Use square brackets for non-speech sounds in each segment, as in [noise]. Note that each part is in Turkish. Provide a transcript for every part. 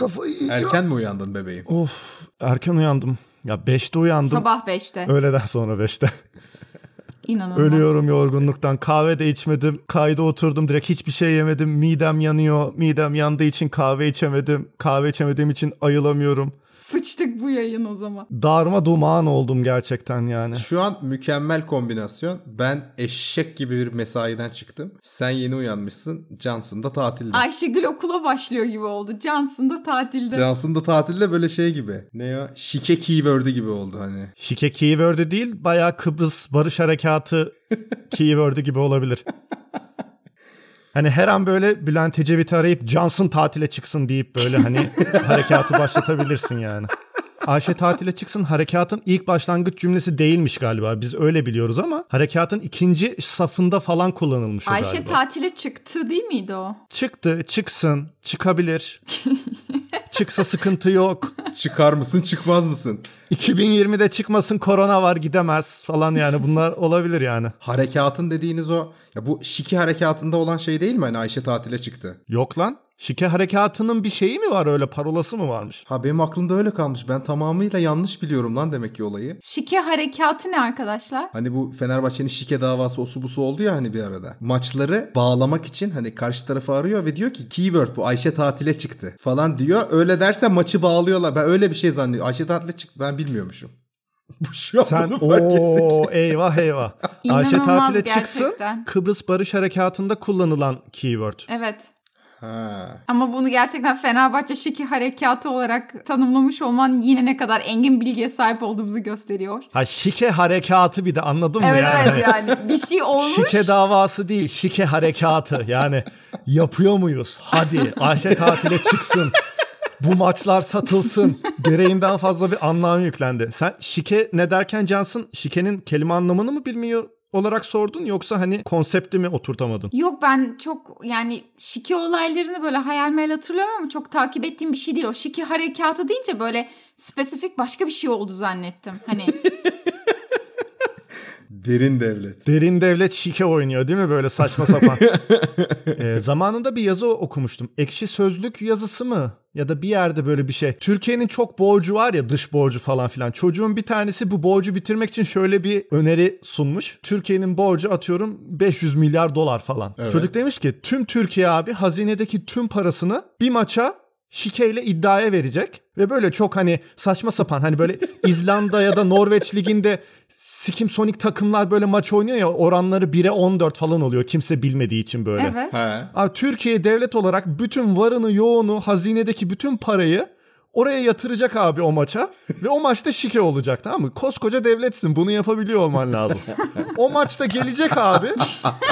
kafayı yiyeceğim. Erken mi uyandın bebeğim? Of erken uyandım. Ya 5'te uyandım. Sabah 5'te. Öğleden sonra 5'te. İnanılmaz. Ölüyorum yorgunluktan. Kahve de içmedim. Kayda oturdum. Direkt hiçbir şey yemedim. Midem yanıyor. Midem yandığı için kahve içemedim. Kahve içemediğim için ayılamıyorum. Sıçtık bu yayın o zaman. Darma duman oldum gerçekten yani. Şu an mükemmel kombinasyon. Ben eşek gibi bir mesaiden çıktım. Sen yeni uyanmışsın. Johnson da tatilde. Ayşegül okula başlıyor gibi oldu. Johnson da tatilde. Johnson da tatilde böyle şey gibi. Ne ya? Şike keyword'ü gibi oldu hani. Şike keyword'ü değil bayağı Kıbrıs Barış Harekatı keyword'ü gibi olabilir. Hani her an böyle Bülent Ecevit'i arayıp Johnson tatile çıksın deyip böyle hani [laughs] harekatı başlatabilirsin yani. Ayşe tatile çıksın harekatın ilk başlangıç cümlesi değilmiş galiba. Biz öyle biliyoruz ama harekatın ikinci safında falan kullanılmış o Ayşe galiba. tatile çıktı değil miydi o? Çıktı, çıksın, çıkabilir. [laughs] Çıksa sıkıntı yok. Çıkar mısın çıkmaz mısın? 2020'de çıkmasın korona var gidemez falan yani bunlar olabilir yani. Harekatın dediğiniz o. Ya bu şike harekatında olan şey değil mi? Hani Ayşe tatile çıktı. Yok lan. Şike harekatının bir şeyi mi var öyle parolası mı varmış? Ha benim aklımda öyle kalmış. Ben tamamıyla yanlış biliyorum lan demek ki olayı. Şike harekatı ne arkadaşlar? Hani bu Fenerbahçe'nin şike davası osu busu oldu ya hani bir arada. Maçları bağlamak için hani karşı tarafı arıyor ve diyor ki keyword bu Ayşe tatile çıktı falan diyor. Öyle dersen maçı bağlıyorlar. Ben öyle bir şey zannediyorum. Ayşe tatile çıktı ben bilmiyormuşum. [laughs] Bu şu Sen o eyvah eyvah. Ayşe tatile çıksın. gerçekten. Kıbrıs Barış Harekatı'nda kullanılan keyword. Evet. Ha. Ama bunu gerçekten Fenerbahçe şike harekatı olarak tanımlamış olman yine ne kadar engin bilgiye sahip olduğumuzu gösteriyor. Ha şike harekatı bir de anladın mı Evet yani? evet yani bir şey [laughs] olmuş. Şike davası değil, şike harekatı. Yani yapıyor muyuz? Hadi Ayşe tatile çıksın. Bu maçlar satılsın. Gereğinden fazla bir anlam yüklendi. Sen şike ne derken Cansın, şikenin kelime anlamını mı bilmiyor olarak sordun yoksa hani konsepti mi oturtamadın? Yok ben çok yani şike olaylarını böyle hayal meyal hatırlıyorum ama çok takip ettiğim bir şey değil. O şike harekatı deyince böyle spesifik başka bir şey oldu zannettim. Hani [laughs] Derin devlet. Derin devlet şike oynuyor değil mi böyle saçma sapan? [laughs] Ee, zamanında bir yazı okumuştum. Ekşi sözlük yazısı mı? Ya da bir yerde böyle bir şey. Türkiye'nin çok borcu var ya dış borcu falan filan. Çocuğun bir tanesi bu borcu bitirmek için şöyle bir öneri sunmuş. Türkiye'nin borcu atıyorum 500 milyar dolar falan. Evet. Çocuk demiş ki tüm Türkiye abi hazinedeki tüm parasını bir maça şikeyle iddiaya verecek. Ve böyle çok hani saçma sapan hani böyle İzlanda ya da Norveç liginde Sikim Sonic takımlar böyle maç oynuyor ya oranları 1'e 14 falan oluyor kimse bilmediği için böyle. evet. He. Abi Türkiye devlet olarak bütün varını yoğunu hazinedeki bütün parayı oraya yatıracak abi o maça ve o maçta şike olacak tamam mı? Koskoca devletsin bunu yapabiliyor olman lazım. [laughs] o maçta gelecek abi.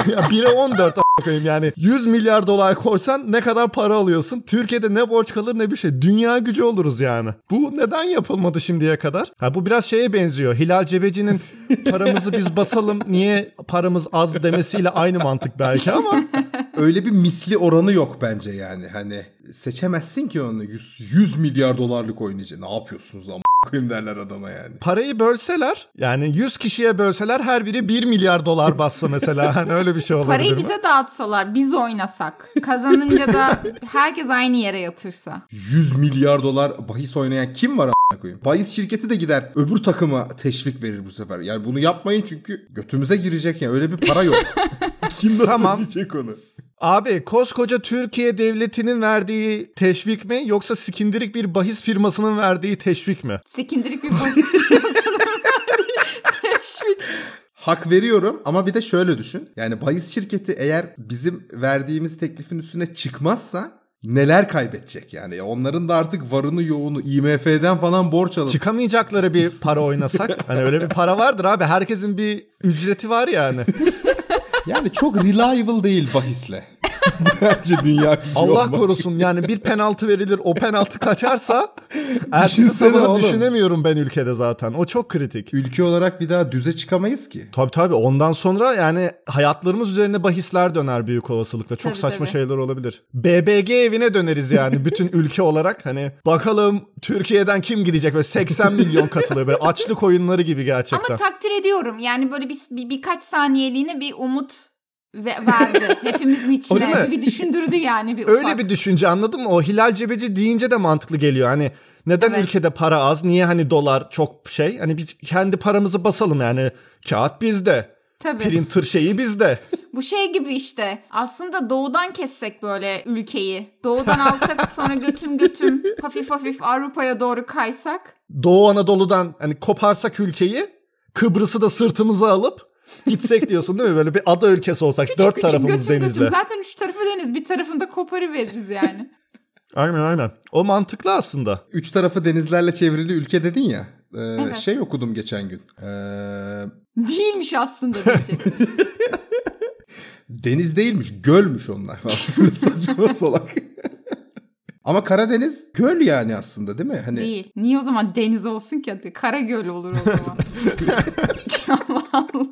ya 1'e 14 a- koyayım yani 100 milyar dolar koysan ne kadar para alıyorsun? Türkiye'de ne borç kalır ne bir şey. Dünya gücü oluruz yani. Bu neden yapılmadı şimdiye kadar? Ha bu biraz şeye benziyor. Hilal Cebeci'nin [laughs] paramızı biz basalım niye paramız az demesiyle aynı mantık belki ama [laughs] Öyle bir misli oranı yok bence yani. Hani seçemezsin ki onu 100, 100 milyar dolarlık oynayacak. Ne yapıyorsunuz ama koyayım derler adama yani. parayı bölseler yani 100 kişiye bölseler her biri 1 milyar dolar bassa mesela [laughs] hani öyle bir şey olabilir Parayı mi? bize dağıtsalar, biz oynasak, kazanınca da herkes aynı yere yatırsa. 100 milyar dolar bahis oynayan kim var a**ına koyayım? Bahis şirketi de gider öbür takıma teşvik verir bu sefer. Yani bunu yapmayın çünkü götümüze girecek ya öyle bir para yok. [laughs] kim nasıl Tamam. diyecek onu? Abi koskoca Türkiye devletinin verdiği teşvik mi yoksa sikindirik bir bahis firmasının verdiği teşvik mi? Sekindirik bir bahis firmasının [laughs] verdiği teşvik. Hak veriyorum ama bir de şöyle düşün. Yani bahis şirketi eğer bizim verdiğimiz teklifin üstüne çıkmazsa neler kaybedecek yani. Ya Onların da artık varını yoğunu IMF'den falan borç alıp Çıkamayacakları bir para oynasak hani öyle bir para vardır abi herkesin bir ücreti var yani. [laughs] yani çok reliable değil bahisle. [laughs] Bence dünya gücü Allah olmak. korusun yani bir penaltı verilir o penaltı kaçarsa [laughs] ertesi sabahı düşünemiyorum ben ülkede zaten. O çok kritik. Ülke olarak bir daha düze çıkamayız ki. Tabii tabii ondan sonra yani hayatlarımız üzerine bahisler döner büyük olasılıkla. Çok Tabii, saçma tabii. şeyler olabilir. BBG evine döneriz yani [laughs] bütün ülke olarak. Hani bakalım Türkiye'den kim gidecek böyle 80 milyon katılıyor böyle açlık oyunları gibi gerçekten. Ama takdir ediyorum. Yani böyle bir, bir birkaç saniyeliğine bir umut ve, verdi [laughs] hepimizin içine. Bir düşündürdü yani bir Öyle ufak. bir düşünce anladın mı? O Hilal Cebeci deyince de mantıklı geliyor. Hani neden Evet. ülkede para az? Niye hani dolar çok şey? Hani biz kendi paramızı basalım yani. Kağıt bizde. Tabii. Printer şeyi bizde. [laughs] Bu şey gibi işte. Aslında doğudan kessek böyle ülkeyi. Doğudan alsak [laughs] sonra götüm götüm hafif hafif Avrupa'ya doğru kaysak. Doğu Anadolu'dan hani koparsak ülkeyi Kıbrıs'ı da sırtımıza alıp gitsek diyorsun değil mi? Böyle bir ada ülkesi olsak dört Küçük tarafımız götüm denizle. götüm. Zaten üç tarafı deniz. Bir tarafında koparı veririz yani. Aynen aynen. O mantıklı aslında. Üç tarafı denizlerle çevrili ülke dedin ya. Ee, Evet. Şey okudum geçen gün. Ee, Değilmiş aslında [laughs] deniz değilmiş, gölmüş onlar falan. [laughs] Saçma salak. Ama Karadeniz göl yani aslında değil mi? Hani Değil. Niye o zaman deniz olsun ki? Hadi Karagöl olur o zaman. [laughs] Allah Allah.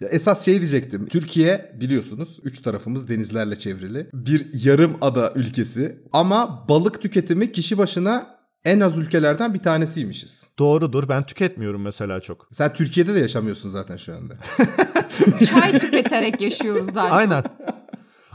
Ya esas şey diyecektim. Türkiye biliyorsunuz üç tarafımız denizlerle çevrili. Bir yarım ada ülkesi ama balık tüketimi kişi başına en az ülkelerden bir tanesiymişiz. Doğrudur. Ben tüketmiyorum mesela çok. Sen Türkiye'de de yaşamıyorsun zaten şu anda. [laughs] Çay tüketerek yaşıyoruz daha çok. Aynen.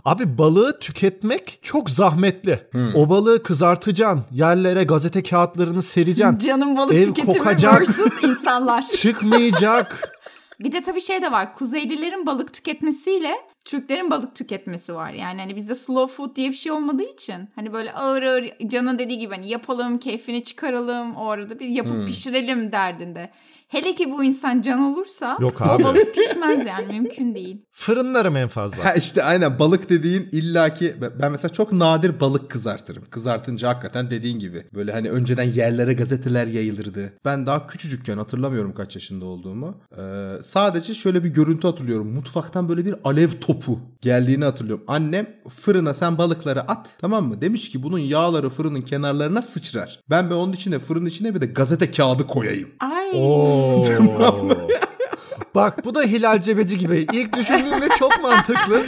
Abi balığı tüketmek çok zahmetli. O balığı kızartacaksın. Yerlere gazete kağıtlarını sereceksin. Canım balık Ev tüketimi kokacak. versus insanlar. Çıkmayacak. [laughs] Bir de tabii şey de var. Kuzeylilerin balık tüketmesiyle Türklerin balık tüketmesi var. Yani hani bizde slow food diye bir şey olmadığı için hani böyle ağır ağır Can'ın dediği gibi hani yapalım, keyfini çıkaralım, o arada bir yapıp pişirelim derdinde. Hele ki bu insan can olursa Yok o abi. balık pişmez yani mümkün değil. [laughs] Fırınlarım en fazla. Ha işte aynen balık dediğin illaki ben mesela çok nadir balık kızartırım. Kızartınca hakikaten dediğin gibi böyle hani önceden yerlere gazeteler yayılırdı. Ben daha küçücükken hatırlamıyorum kaç yaşında olduğumu. Ee, sadece şöyle bir görüntü hatırlıyorum. Mutfaktan böyle bir alev topu geldiğini hatırlıyorum. Annem fırına sen balıkları at tamam mı? Demiş ki bunun yağları fırının kenarlarına sıçrar. Ben ben onun içine fırının içine bir de gazete kağıdı koyayım. Ay. Oo. [laughs] Bak bu da Hilal Cebeci gibi. İlk düşündüğünde çok mantıklı.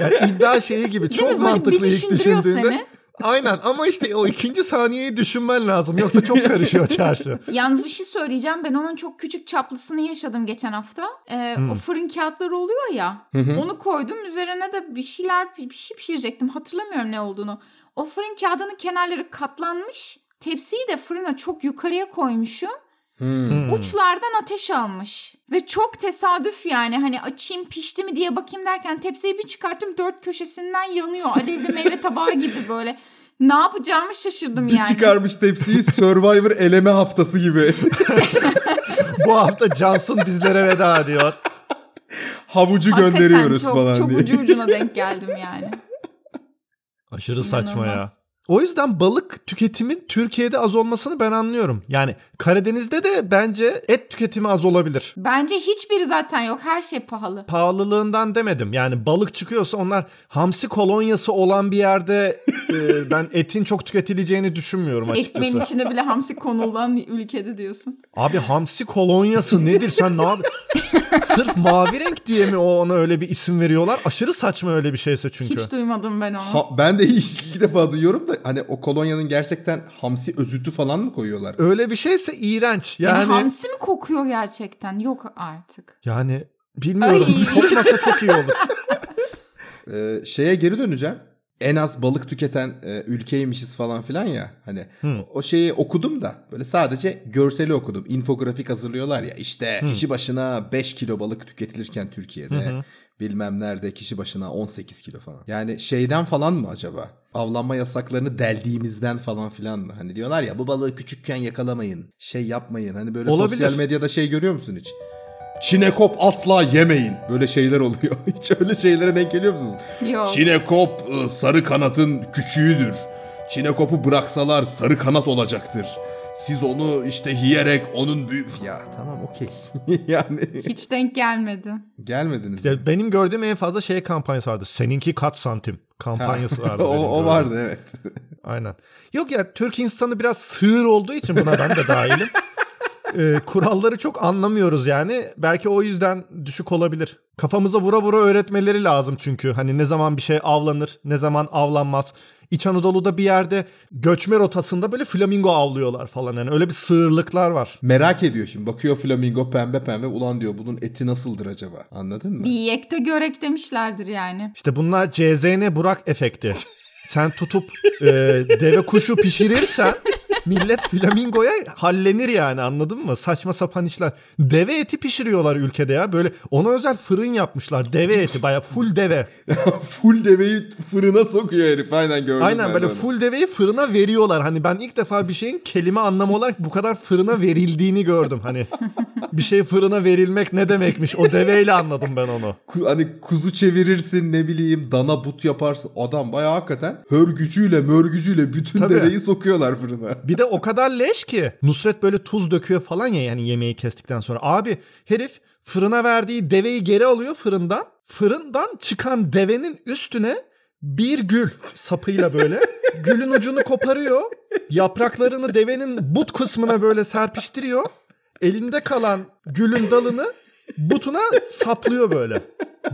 Yani iddia şeyi gibi Değil çok mi? Mantıklı bir ilk düşündüğünde. seni. Aynen ama işte o ikinci saniyeyi düşünmen lazım. Yoksa çok karışıyor çarşı. Yalnız bir şey söyleyeceğim. Ben onun çok küçük çaplısını yaşadım geçen hafta. Ee, O fırın kağıtları oluyor ya. Onu koydum. Üzerine de bir şeyler bir şey pişirecektim. Hatırlamıyorum ne olduğunu. O fırın kağıdının kenarları katlanmış. Tepsiyi de fırına çok yukarıya koymuşum. Uçlardan ateş almış. Ve çok tesadüf yani hani açayım pişti mi diye bakayım derken tepsiyi bir çıkarttım dört köşesinden yanıyor. Alevli meyve tabağı gibi böyle. Ne yapacağımı şaşırdım Bir yani. çıkarmış tepsiyi Survivor eleme haftası gibi. [laughs] Bu hafta Cansın bizlere veda diyor. Havucu Hakikaten gönderiyoruz çok, falan çok diye. ucu ucuna denk geldim yani. Aşırı saçma ya. O yüzden balık tüketimin Türkiye'de az olmasını ben anlıyorum. Yani Karadeniz'de de bence et tüketimi az olabilir. Bence hiçbiri zaten yok. Her şey pahalı. Pahalılığından demedim. Yani balık çıkıyorsa onlar hamsi kolonyası olan bir yerde e, [laughs] ben etin çok tüketileceğini düşünmüyorum açıkçası. Ekmeğin içine bile hamsi konulan ülkede diyorsun. Abi hamsi kolonyası nedir sen ne yap? [laughs] Sırf mavi renk diye mi ona öyle bir isim veriyorlar? Aşırı saçma öyle bir şeyse çünkü. Hiç duymadım ben onu. Ha, ben de ilk, ilk defa duyuyorum da hani o kolonyanın gerçekten hamsi özütü falan mı koyuyorlar? Öyle bir şeyse iğrenç. Yani, Yani hamsi mi kokuyor gerçekten? Yok artık. yani bilmiyorum. Ay. Kokmasa çok iyi olur. [laughs] Ee, şeye geri döneceğim. En az balık tüketen e, ülkeymişiz falan filan ya. Hani o şeyi okudum da böyle sadece görseli okudum. İnfografik hazırlıyorlar ya. İşte kişi başına 5 kilo balık tüketilirken Türkiye'de bilmem nerede kişi başına 18 kilo falan. Yani şeyden falan mı acaba? Avlanma yasaklarını deldiğimizden falan filan mı? Hani diyorlar ya bu balığı küçükken yakalamayın. Şey yapmayın. Hani böyle Olabilir. sosyal medyada şey görüyor musun hiç? Çinekop asla yemeyin. Böyle şeyler oluyor. [laughs] Hiç öyle şeylere denk geliyor musunuz? Yok. Çinekop e, sarı kanatın küçüğüdür. Çinekop'u bıraksalar sarı kanat olacaktır. Siz onu işte yiyerek onun büyük... Ya tamam okey. [laughs] yani Hiç denk gelmedi. gelmediniz. İşte benim gördüğüm en fazla şey kampanyası vardı. Seninki kaç santim kampanyası vardı. [laughs] o, o vardı evet. Aynen. Yok ya Türk insanı biraz sığır olduğu için buna ben de [laughs] dahilim. Ee, kuralları çok anlamıyoruz yani. Belki o yüzden düşük olabilir. Kafamıza vura vura öğretmeleri lazım çünkü. Hani ne zaman bir şey avlanır, ne zaman avlanmaz. İç Anadolu'da bir yerde göçme rotasında böyle flamingo avlıyorlar falan. Yani öyle bir sığırlıklar var. Merak ediyor şimdi. Bakıyor flamingo pembe pembe. Ulan diyor bunun eti nasıldır acaba? Anladın mı? Bir yekte görek demişlerdir yani. İşte bunlar CZN Burak efekti. Sen tutup e, deve kuşu pişirirsen millet flamingoya hallenir yani anladın mı? Saçma sapan işler. Deve eti pişiriyorlar ülkede ya. Böyle ona özel fırın yapmışlar. Deve eti baya full deve. [laughs] full deveyi fırına sokuyor herif. Aynen gördüm. Aynen böyle onu. full deveyi fırına veriyorlar. Hani ben ilk defa bir şeyin kelime anlamı olarak bu kadar fırına verildiğini gördüm. Hani bir şey fırına verilmek ne demekmiş o deveyle anladım ben onu. Hani kuzu çevirirsin ne bileyim dana but yaparsın. Adam bayağı hakikaten hörgücüyle mörgücüyle bütün Tabii. deveyi sokuyorlar fırına. Bir de o kadar leş ki Nusret böyle tuz döküyor falan ya yani yemeği kestikten sonra. Abi herif fırına verdiği deveyi geri alıyor fırından. Fırından çıkan devenin üstüne bir gül sapıyla böyle [laughs] gülün ucunu koparıyor. Yapraklarını devenin but kısmına böyle serpiştiriyor. Elinde kalan gülün dalını butuna saplıyor böyle.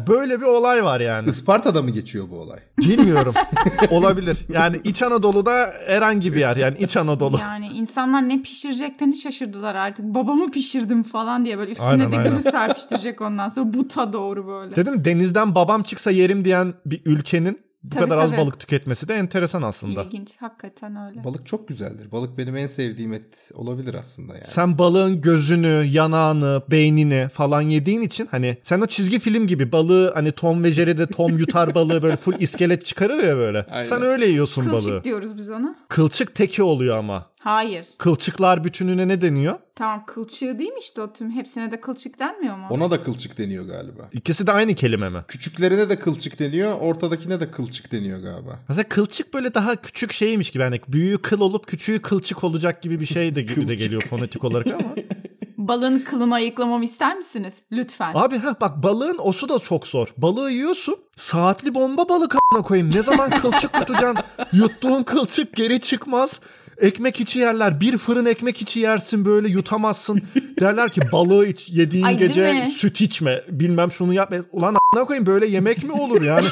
Böyle bir olay var yani. Isparta'da mı geçiyor bu olay? Bilmiyorum. [laughs] Olabilir. Yani İç Anadolu'da herhangi bir yer. Yani İç Anadolu. Yani insanlar ne pişireceklerini şaşırdılar artık. Babamı pişirdim falan diye böyle üstüne Aynen, de aynen. gülü serpiştirecek ondan sonra buta doğru böyle. Dedim denizden babam çıksa yerim diyen bir ülkenin bu Tabii, kadar az tabii. balık tüketmesi de enteresan aslında. İlginç hakikaten öyle. Balık çok güzeldir. Balık benim en sevdiğim et olabilir aslında yani. Sen balığın gözünü, yanağını, beynini falan yediğin için hani sen o çizgi film gibi balığı hani Tom ve Jerry'de Tom yutar balığı böyle full iskelet çıkarır ya böyle. Aynen. Sen öyle yiyorsun Kılçık balığı. diyoruz biz ona. Kılçık teki oluyor ama. Hayır. Kılçıklar bütününe ne deniyor? Tamam kılçığı değil mi işte o tüm hepsine de kılçık denmiyor mu? Ona da kılçık deniyor galiba. İkisi de aynı kelime mi? Küçüklerine de kılçık deniyor, ortadakine de kılçık deniyor galiba. Mesela kılçık böyle daha küçük şeymiş gibi. Hani büyüğü kıl olup küçüğü kılçık olacak gibi bir şey de, gibi de geliyor fonetik olarak ama. [laughs] Balığın kılını ayıklamamı ister misiniz? Lütfen. Abi ha bak balığın osu da çok zor. Balığı yiyorsun. Saatli bomba balık a**ına koyayım. Ne zaman kılçık tutacaksın? [laughs] Yuttuğun kılçık geri çıkmaz. Ekmek içi yerler. Bir fırın ekmek içi yersin böyle yutamazsın. [laughs] Derler ki balığı iç, yediğin Ay, gece süt içme. Bilmem şunu yapma. Ulan a**ına koyayım böyle yemek mi olur yani?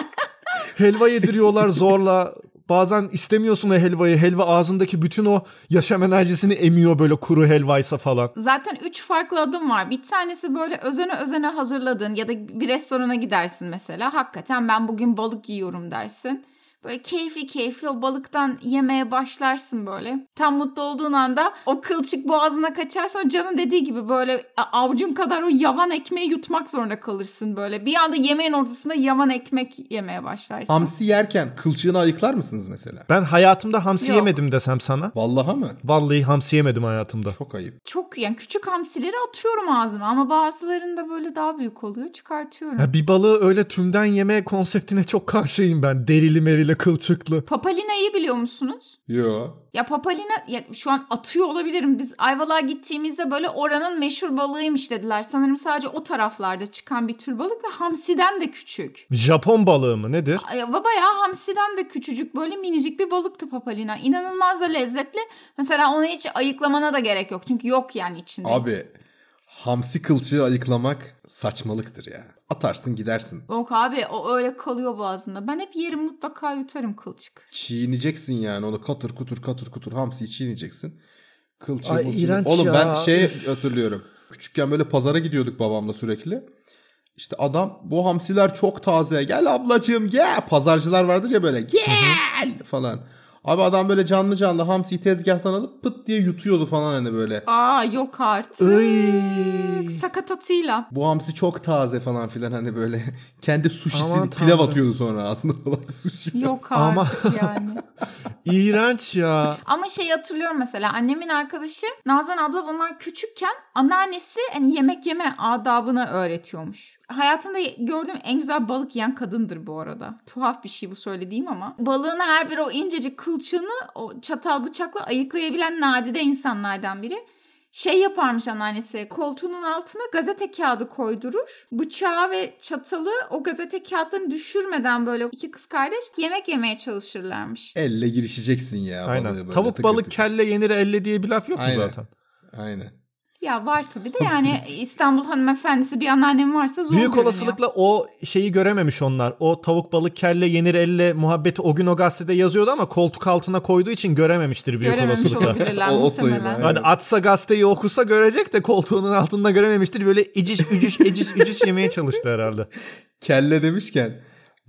[laughs] Helva yediriyorlar zorla. Bazen istemiyorsun o helvayı. Helva ağzındaki bütün o yaşam enerjisini emiyor böyle kuru helvaysa falan. Zaten üç farklı adım var. Bir tanesi böyle özene özene hazırladığın ya da bir restorana gidersin mesela. Hakikaten ben bugün balık yiyorum dersin. Böyle keyifli keyifli o balıktan yemeye başlarsın böyle. Tam mutlu olduğun anda o kılçık boğazına kaçar sonra canın dediği gibi böyle avucun kadar o yavan ekmeği yutmak zorunda kalırsın böyle. Bir anda yemeğin ortasında yavan ekmek yemeye başlarsın. Hamsi yerken kılçığını ayıklar mısınız mesela? Ben hayatımda hamsi Yok. yemedim desem sana. Vallaha mı? Vallahi hamsi yemedim hayatımda. Çok ayıp. Çok yani küçük hamsileri atıyorum ağzıma ama bazılarında böyle daha büyük oluyor çıkartıyorum. Ya bir balığı öyle tümden yeme konseptine çok karşıyım ben. Derili merili kılçıklı. Papalina'yı biliyor musunuz? Yo. Ya papalina ya şu an atıyor olabilirim. Biz Ayvalık'a gittiğimizde böyle oranın meşhur balığıymış dediler. Sanırım sadece o taraflarda çıkan bir tür balık ve hamsiden de küçük. Japon balığı mı nedir? Ay, Bayağı hamsiden de küçücük böyle minicik bir balıktı papalina. İnanılmaz da lezzetli. Mesela onu hiç ayıklamana da gerek yok. Çünkü yok yani içinde. Abi hamsi kılçığı ayıklamak saçmalıktır ya. Atarsın gidersin. Yok abi o öyle kalıyor boğazında. Ben hep yerim mutlaka yutarım kılçık. Çiğneyeceksin yani onu katır kutur katır kutur hamsiyi çiğneyeceksin. Kılçığı Ay, mılçığı- iğrenç Oğlum ya. ben şey hatırlıyorum. Küçükken böyle pazara gidiyorduk babamla sürekli. İşte adam bu hamsiler çok taze. Gel ablacığım gel. Pazarcılar vardır ya böyle gel falan. Abi adam böyle canlı canlı hamsiyi tezgahtan alıp pıt diye yutuyordu falan hani böyle. Aa yok artık. Iy. Sakatatıyla. Bu hamsi çok taze falan filan hani böyle [laughs] kendi Aman sushisini pilav tanrım. atıyordu sonra [laughs] falan sushi. Yok Ama- artık yani. [laughs] İğrenç ya. Ama şey hatırlıyorum mesela annemin arkadaşı Nazan abla bunlar küçükken anneannesi hani yemek yeme adabını öğretiyormuş. Hayatımda gördüğüm en güzel balık yiyen kadındır bu arada. Tuhaf bir şey bu söylediğim ama. Balığın her bir o incecik kılçığını o çatal bıçakla ayıklayabilen nadide insanlardan biri. Şey yaparmış anneannesi koltuğunun altına gazete kağıdı koydurur. Bıçağı ve çatalı o gazete kağıdını düşürmeden böyle iki kız kardeş yemek yemeye çalışırlarmış. Elle girişeceksin ya. balığı Aynen. böyle Tavuk tıkır balık tıkır. kelle yenir elle diye bir laf yok mu Aynen. zaten? Aynen. Ya var tabii de yani İstanbul hanımefendisi bir anneannem varsa zor Büyük görünüyor. olasılıkla o şeyi görememiş onlar. O tavuk balık kelle yenir elle muhabbeti o gün o gazetede yazıyordu ama koltuk altına koyduğu için görememiştir büyük Görememiş olasılıkla. olabilirler [laughs] O- muhtemelen. Hani atsa gazeteyi okusa görecek de koltuğunun altında görememiştir. Böyle iciş ücüş eciş ücüş yemeye çalıştı herhalde. [laughs] Kelle demişken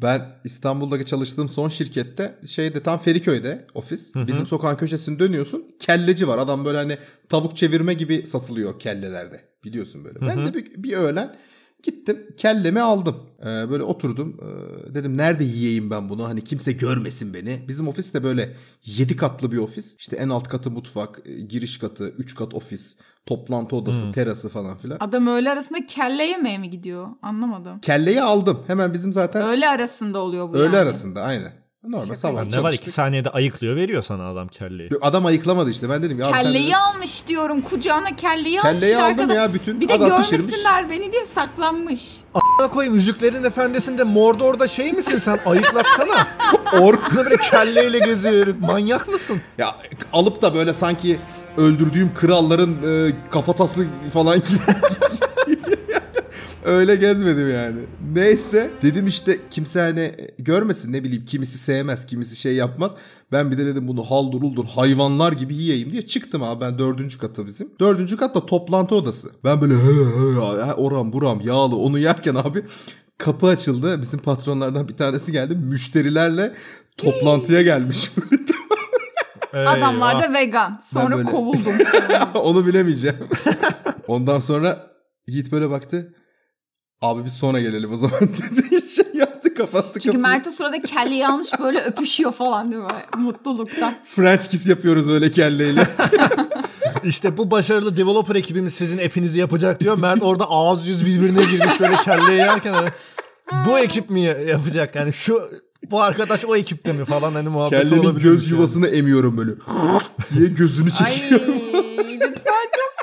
ben İstanbul'daki çalıştığım son şirkette şeyde tam Feriköy'de ofis. Bizim sokağın köşesini dönüyorsun. Kelleci var. Adam böyle hani tavuk çevirme gibi satılıyor kellelerde. Biliyorsun böyle. Ben de bir, bir öğlen gittim kellemi aldım. Ee, böyle oturdum. Ee, dedim nerede yiyeyim ben bunu? Hani kimse görmesin beni. Bizim ofis de böyle 7 katlı bir ofis. İşte en alt katı mutfak, e, giriş katı, 3 kat ofis, toplantı odası, terası falan filan. Adam öğle arasında kelle yemeye mi gidiyor? Anlamadım. Kelleyi aldım. Hemen bizim zaten Öğle arasında oluyor bu Öğle yani. arasında aynen. Normal Şaka sabah. Ne var iki saniyede ayıklıyor veriyor sana adam kelleyi. Yok, Adam ayıklamadı işte. Ben dedim ya Kelleyi dedim, almış diyorum. Kucağına kelleyi, almış. kelleyi bir de aldım arkada- ya bütün. Bir de adam pişirmiş. görmesinler beni diye saklanmış. A**ına koyayım Yüzüklerin Efendisi'nde Mordor'da şey misin sen ayıklatsana. [laughs] Ork. böyle kelleyle geziyor herif. Manyak mısın? Ya alıp da böyle sanki öldürdüğüm kralların e, kafatası falan. Öyle gezmedim yani. Neyse dedim işte kimse hani görmesin ne bileyim kimisi sevmez kimisi şey yapmaz. Ben bir de dedim bunu haldur uldur hayvanlar gibi yiyeyim diye çıktım abi ben dördüncü katı bizim. Dördüncü katta toplantı odası. Ben böyle he, he, he, oram buram yağlı onu yerken abi kapı açıldı. Bizim patronlardan bir tanesi geldi müşterilerle toplantıya gelmiş. [laughs] Adamlar da vegan. Sonra böyle- kovuldum. [laughs] Onu bilemeyeceğim. [laughs] Ondan sonra Yiğit böyle baktı. Abi biz sonra gelelim o zaman [laughs] dedi. Şey yaptı kapattı Çünkü kapıyı. Mert o sırada kelleyi almış böyle öpüşüyor falan değil mi? Mutlulukta. French kiss yapıyoruz öyle kelleyle. [laughs] [laughs] İşte bu başarılı developer ekibimiz sizin app'inizi yapacak diyor. Mert orada ağız yüz birbirine girmiş böyle kelleyi yerken hani, bu ekip mi yapacak? Yani şu bu arkadaş o ekipte mi falan hani muhabbet Kellenin olabilir. göz yuvasını emiyorum böyle. diye gözünü Ay çekiyor. lütfen çok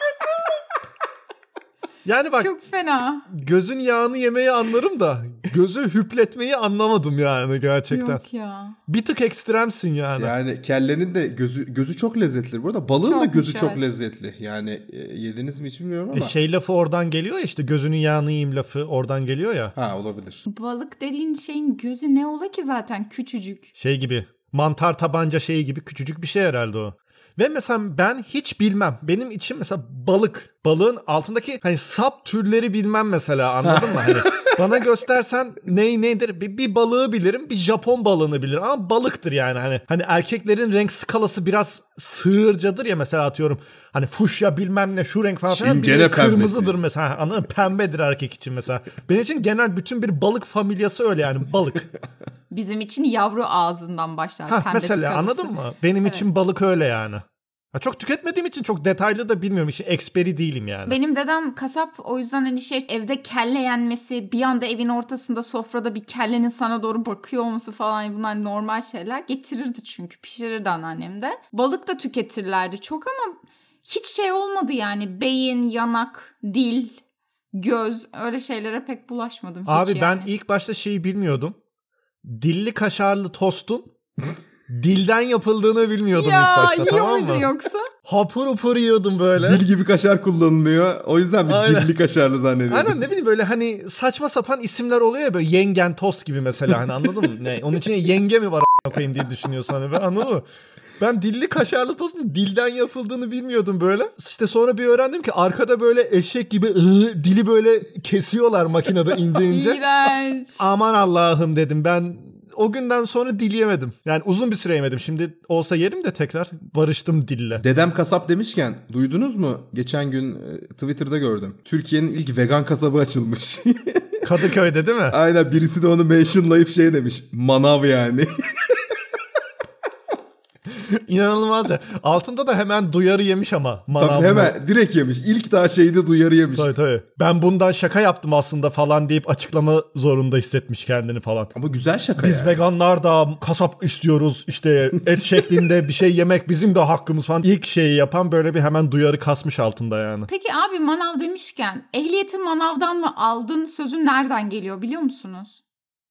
Yani bak çok fena. gözün yağını yemeyi anlarım da gözü hüpletmeyi anlamadım yani gerçekten. Yok ya. Bir tık ekstremsin yani. Yani kellenin de gözü gözü çok lezzetli. Bu arada balığın da Çokmuş, gözü çok evet. lezzetli. Yani e, yediniz mi hiç bilmiyorum E ama. şey lafı oradan geliyor ya işte gözünün yağını yiyeyim lafı oradan geliyor ya. Ha olabilir. Balık dediğin şeyin gözü ne ola ki zaten küçücük. Şey gibi mantar tabanca şeyi gibi küçücük bir şey herhalde o. Ve mesela ben hiç bilmem. Benim için mesela balık. Balığın altındaki hani sap türleri bilmem mesela anladın mı? Hani [laughs] bana göstersen ney nedir? Bir, bir balığı bilirim. Bir Japon balığını bilirim ama balıktır yani. Hani hani erkeklerin renk skalası biraz sığırcadır ya mesela atıyorum. Hani fuşya bilmem ne şu renk falan. filan. Biri kırmızıdır mesela. Anladın mı? Pembedir erkek için mesela. Benim için genel bütün bir balık familyası öyle yani balık. [laughs] Bizim için yavru ağzından başlar. Ha, mesela skalası. anladın mı? Benim için balık öyle yani. Ha, çok tüketmediğim için çok detaylı da bilmiyorum. İşin eksperi değilim yani. Benim dedem kasap o yüzden hani şey evde kelle yenmesi bir anda evin ortasında sofrada bir kellenin sana doğru bakıyor olması falan bunlar normal şeyler getirirdi çünkü pişirirdi anneannem de. Balık da tüketirlerdi çok ama hiç şey olmadı yani beyin, yanak, dil, göz öyle şeylere pek bulaşmadım hiç Abi ben yani. ilk başta şeyi bilmiyordum. Dilli kaşarlı tostun dilden yapıldığını bilmiyordum ya, ilk başta tamam mı? yoksa? Hapur hapur yiyordum böyle. Dil gibi kaşar kullanılıyor. O yüzden bir Aynen. dilli kaşarlı zannediyorum. Aynen ne bileyim böyle hani saçma sapan isimler oluyor ya böyle yengen tost gibi mesela hani anladın mı? Ne? Onun içine yenge mi var koyayım diye düşünüyorsun hani ben anladın mı? Ben dilli kaşarlı tostun dilden yapıldığını bilmiyordum böyle. İşte sonra bir öğrendim ki arkada böyle eşek gibi ıı, dili böyle kesiyorlar makinede ince [laughs] ince. İğrenç. Aman Allah'ım dedim ben o günden sonra dil yemedim. Yani uzun bir süre yemedim. Şimdi olsa yerim de tekrar barıştım dille. Dedem kasap demişken duydunuz mu? Geçen gün e, Twitter'da gördüm. Türkiye'nin ilk vegan kasabı açılmış. [laughs] Kadıköy'de değil mi? Aynen birisi de onu mentionlayıp şey demiş. Manav yani. [laughs] [laughs] İnanılmaz ya. Altında da hemen duyarı yemiş ama. Tabii hemen direkt yemiş. İlk daha şeyde duyarı yemiş. Tabii tabii. Ben bundan şaka yaptım aslında falan deyip açıklama zorunda hissetmiş kendini falan. Ama güzel şaka Biz yani. veganlar da kasap istiyoruz işte et şeklinde bir şey yemek bizim de hakkımız falan. İlk şeyi yapan böyle bir hemen duyarı kasmış altında yani. Peki abi manav demişken ehliyeti manavdan mı aldın sözü nereden geliyor biliyor musunuz?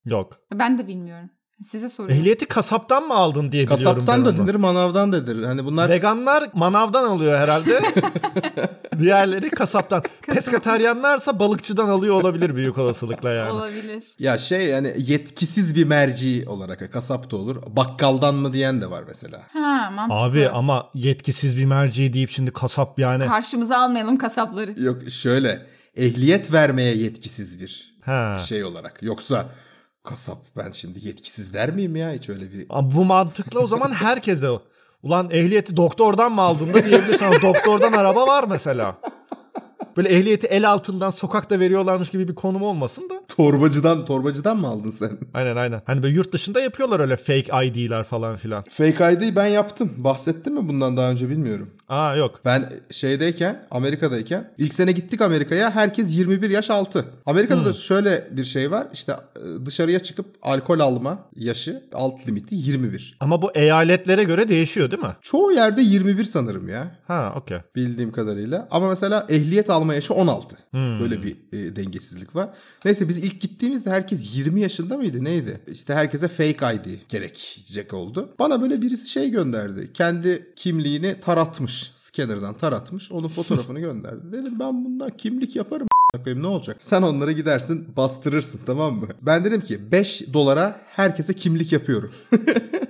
Yok. Ben de bilmiyorum. Size soruyorum. Ehliyeti kasaptan mı aldın diye biliyorum Kasaptan da denir, manavdan da denir. Hani bunlar Veganlar manavdan alıyor herhalde. [laughs] Diğerleri kasaptan. Pesketeryanlarsa balıkçıdan alıyor olabilir büyük olasılıkla yani. Olabilir. ya şey yani yetkisiz bir merci olarak kasap da olur. Bakkaldan mı diyen de var mesela. Ha mantıklı. Abi ama yetkisiz bir merci deyip şimdi kasap yani. Karşımıza almayalım kasapları. Yok şöyle ehliyet vermeye yetkisiz bir Ha. şey olarak. Yoksa kasap ben şimdi yetkisiz der miyim ya hiç öyle bir Ama Bu mantıkla o zaman herkes de ulan ehliyeti doktordan mı aldın da diyebilirsin doktordan araba var mesela. Böyle ehliyeti el altından sokakta veriyorlarmış gibi bir konum olmasın da. torbacıdan torbacıdan mı aldın sen? [laughs] Aynen aynen. Hani böyle yurt dışında yapıyorlar öyle fake ID'ler falan filan. Fake ID'yi ben yaptım. Bahsettim mi bundan daha önce bilmiyorum. Aa yok. Ben şeydeyken, Amerika'dayken ilk sene gittik Amerika'ya. Herkes 21 yaş altı. Amerika'da da şöyle bir şey var. İşte e, dışarıya çıkıp alkol alma yaşı alt limiti 21. Ama bu eyaletlere göre değişiyor değil mi? Çoğu yerde 21 sanırım ya. Ha okey. Bildiğim kadarıyla. Ama mesela ehliyet alma yaşı 16. Böyle bir e, dengesizlik var. Neyse biz ilk gittiğimizde herkes 20 yaşında mıydı neydi? İşte herkese fake ID gerekecek oldu. Bana böyle birisi şey gönderdi. Kendi kimliğini taratmış. Scanner'dan taratmış. Onun fotoğrafını [laughs] gönderdi. Dedim ben bundan kimlik yaparım. Bakayım ne olacak? Sen onlara gidersin bastırırsın tamam mı? Ben dedim ki 5 dolara herkese kimlik yapıyorum. [laughs]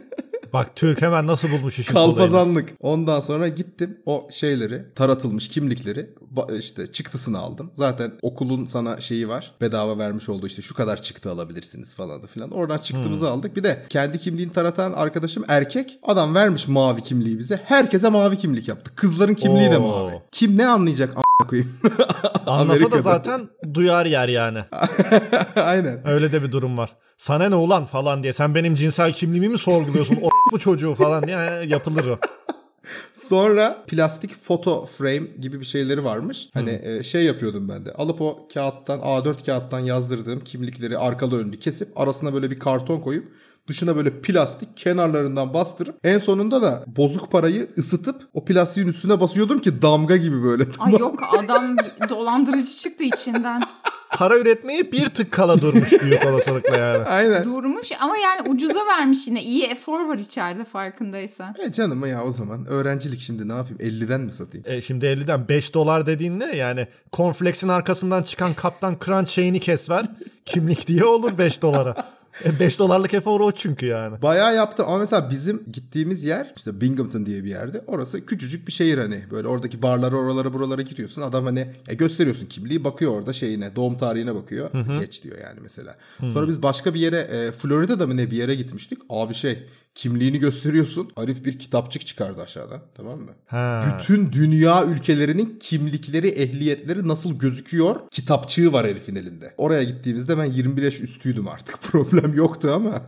Bak Türk hemen nasıl bulmuş işin kolayını. Kalpazanlık. Ondan sonra gittim o şeyleri taratılmış kimlikleri işte çıktısını aldım. Zaten okulun sana şeyi var. Bedava vermiş olduğu işte şu kadar çıktı alabilirsiniz falan da filan. Oradan çıktığımızı aldık. Bir de kendi kimliğini taratan arkadaşım erkek. Adam vermiş mavi kimliği bize. Herkese mavi kimlik yaptı. Kızların kimliği de Oo. mavi. Kim ne anlayacak koyayım. [laughs] Anlasa da zaten duyar yer yani. [laughs] Aynen. Öyle de bir durum var. Sana ne ulan falan diye. Sen benim cinsel kimliğimi mi sorguluyorsun? O [laughs] bu çocuğu falan diye yapılır o. Sonra plastik foto frame gibi bir şeyleri varmış. Hani e, şey yapıyordum ben de. Alıp o kağıttan A4 kağıttan yazdırdığım kimlikleri arkalı önlü kesip arasına böyle bir karton koyup dışına böyle plastik kenarlarından bastırıp en sonunda da bozuk parayı ısıtıp o plastiğin üstüne basıyordum ki damga gibi böyle. [laughs] Ay yok adam dolandırıcı çıktı içinden. Para üretmeyi bir tık kala durmuş büyük olasılıkla yani. [laughs] Aynen. Durmuş ama yani ucuza vermiş yine. İyi efor var içeride farkındaysan. E canım ya o zaman öğrencilik şimdi ne yapayım 50'den mi satayım? E şimdi 50'den 5 dolar dediğin ne? Yani cornflakes'in arkasından çıkan Kaptan Crunch şeyini kes ver. Kimlik diye olur 5 dolara. [laughs] E 5 dolarlık efor o çünkü yani. Bayağı yaptım ama mesela bizim gittiğimiz yer işte Binghamton diye bir yerde. Orası küçücük bir şehir hani. Böyle oradaki barlara oralara buralara giriyorsun. Adam hani e, gösteriyorsun kimliği bakıyor orada şeyine doğum tarihine bakıyor. Geç diyor yani mesela. Sonra biz başka bir yere e, Florida'da mı ne bir yere gitmiştik. Abi şey kimliğini gösteriyorsun. Arif bir kitapçık çıkardı aşağıdan tamam mı? Ha. Bütün dünya ülkelerinin kimlikleri, ehliyetleri nasıl gözüküyor kitapçığı var herifin elinde. Oraya gittiğimizde ben 21 yaş üstüydüm artık. [laughs] Problem [laughs] yoktu ama.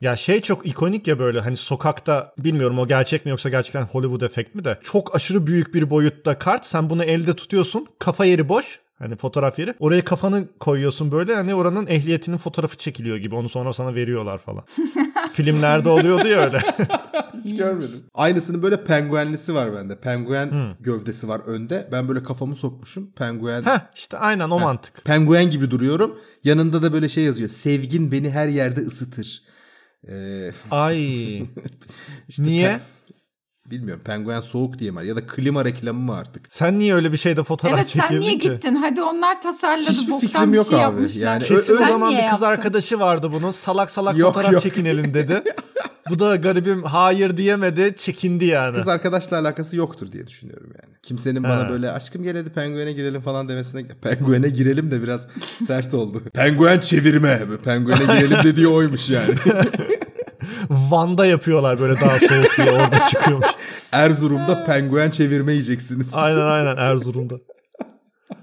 Ya şey çok ikonik ya böyle hani sokakta bilmiyorum o gerçek mi yoksa gerçekten Hollywood efekt mi de çok aşırı büyük bir boyutta kart sen bunu elde tutuyorsun kafa yeri boş hani fotoğraf yeri oraya kafanı koyuyorsun böyle hani oranın ehliyetinin fotoğrafı çekiliyor gibi onu sonra sana veriyorlar falan. [laughs] Filmlerde oluyordu ya öyle. [laughs] Hiç görmedim. Aynısının böyle penguenlisi var bende. Penguen gövdesi var önde. Ben böyle kafamı sokmuşum. Penguen Heh işte aynen o mantık. penguen gibi duruyorum. Yanında da böyle şey yazıyor. Sevgin beni her yerde ısıtır. Ee, Ay. [laughs] işte Niye? Bilmiyorum. Penguen soğuk diye mi var? Ya da klima reklamı mı artık? Sen niye öyle bir şeyde fotoğraf Evet sen çekirdin niye ki? gittin? Hadi onlar tasarladı. Hiçbir Boktan fikrim bir yok şey abi. yapmışlar. Yani Kesin Sen o zaman bir kız yaptın? arkadaşı vardı bunun. Salak salak Yok, fotoğraf yok. çekinelim dedi. [laughs] Bu da garibim hayır diyemedi. Çekindi yani. Kız arkadaşla alakası yoktur diye düşünüyorum yani. Kimsenin bana Ha. böyle aşkım gel hadi penguene girelim falan demesine penguene girelim de biraz [laughs] sert oldu. [laughs] Penguen çevirme. Penguene girelim dediği oymuş yani. Van'da yapıyorlar böyle daha soğuk diye orada [laughs] çıkıyormuş. Erzurum'da penguen çevirme yiyeceksiniz. Aynen aynen [laughs] Erzurum'da.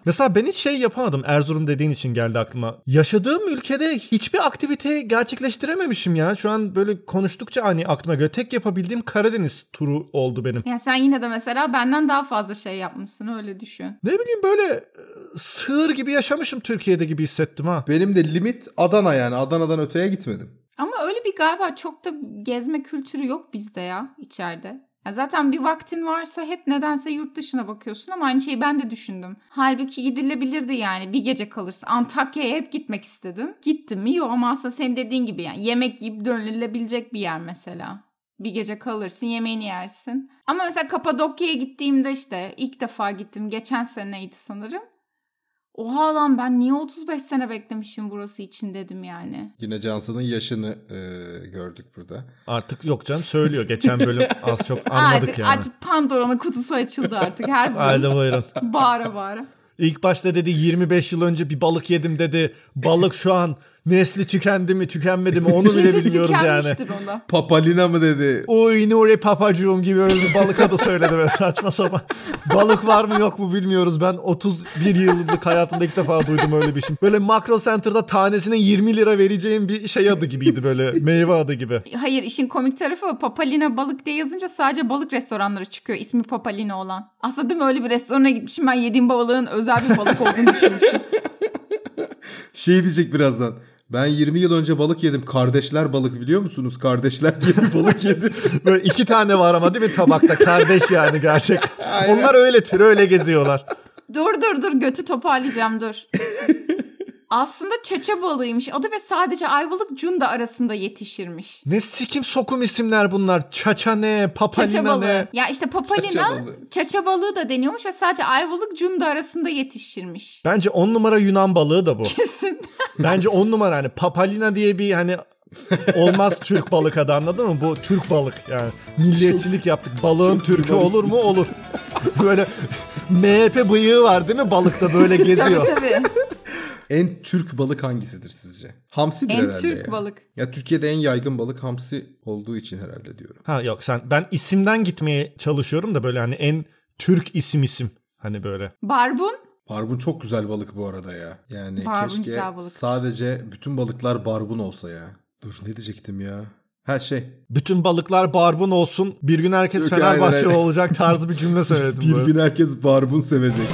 Mesela ben hiç şey yapamadım. Erzurum dediğin için geldi aklıma. Yaşadığım ülkede hiçbir aktivite gerçekleştirememişim ya. Şu an böyle konuştukça hani aklıma göre tek yapabildiğim Karadeniz turu oldu benim. Yani sen yine de mesela benden daha fazla şey yapmışsın öyle düşün. Ne bileyim böyle e, sığır gibi yaşamışım Türkiye'de gibi hissettim ha. Benim de limit Adana yani. Adana'dan öteye gitmedim. Öyle bir galiba çok da gezme kültürü yok bizde ya içeride. Ya zaten bir vaktin varsa hep nedense yurt dışına bakıyorsun ama aynı şeyi ben de düşündüm. Halbuki gidilebilirdi yani bir gece kalırsın. Antakya'ya hep gitmek istedim. Gittim mi? Yok ama aslında senin dediğin gibi yani yemek yiyip dönülebilecek bir yer mesela. Bir gece kalırsın yemeğini yersin. Ama mesela Kapadokya'ya gittiğimde işte ilk defa gittim. Geçen seneydi sanırım. Oha lan ben niye 35 sene beklemişim burası için dedim yani. Yine Cansu'nun yaşını e, gördük burada. Artık yok canım söylüyor. Geçen bölüm [laughs] az çok anladık artık yani. aç Pandora'nın kutusu açıldı artık her [laughs] Haydi buyurun. [laughs] bağıra bağıra. İlk başta dedi 25 yıl önce bir balık yedim dedi. Balık şu an nesli tükendi mi tükenmedi mi onu [laughs] bile bilmiyoruz yani. onda. Papalina mı dedi? Uy Nuri Papacığım gibi öyle bir balık adı söyledi böyle saçma sapan. Balık var mı yok mu bilmiyoruz. Ben 31 yıllık hayatımda ilk defa duydum öyle bir şey. Böyle Makro Center'da tanesine 20 lira vereceğim bir şey adı gibiydi böyle meyve adı gibi. Hayır işin komik tarafı Papalina balık diye yazınca sadece balık restoranları çıkıyor ismi Papalina olan. Aslında değil mi öyle bir restorana gitmişim ben yediğim balığın özel bir balık olduğunu düşünmüşüm. [laughs] Şey diyecek birazdan. Ben 20 yıl önce balık yedim. Kardeşler balık biliyor musunuz? Kardeşler [laughs] diye bir balık yedim. Böyle iki tane var ama değil mi tabakta kardeş yani gerçekten. Aynen. Onlar öyle tür öyle geziyorlar. dur dur dur götü toparlayacağım dur. [laughs] Aslında çeçe balığıymış adı ve sadece Ayvalık Cunda arasında yetişirmiş. Ne sikim sokum isimler bunlar. Çaça ne, papalina balığı. ne. Ya işte papalina Çaça balığı. balığı da deniyormuş ve sadece Ayvalık Cunda arasında yetişirmiş. Bence on numara Yunan balığı da bu. Kesin. [laughs] Bence on numara hani papalina diye bir hani olmaz Türk balık adı anladın mı? Bu Türk balık yani. Milliyetçilik yaptık. Balığın Türk'ü olur mu? Olur. Böyle MHP bıyığı var değil mi balıkta böyle [laughs] tabii geziyor. tabii. En Türk balık hangisidir sizce? Hamsidir En herhalde Türk ya. balık. Ya Türkiye'de en yaygın balık hamsi olduğu için herhalde diyorum. Ha yok sen ben isimden gitmeye çalışıyorum da böyle hani en Türk isim isim hani böyle. Barbun Barbun çok güzel balık bu arada ya. Yani Barbun keşke güzel balık. sadece bütün balıklar barbun olsa ya. Dur ne diyecektim ya? Ha şey. Bütün balıklar barbun olsun. Bir gün herkes Yok, Fenerbahçe olacak tarzı bir cümle söyledim. [laughs] Bir böyle. gün herkes barbun sevecek.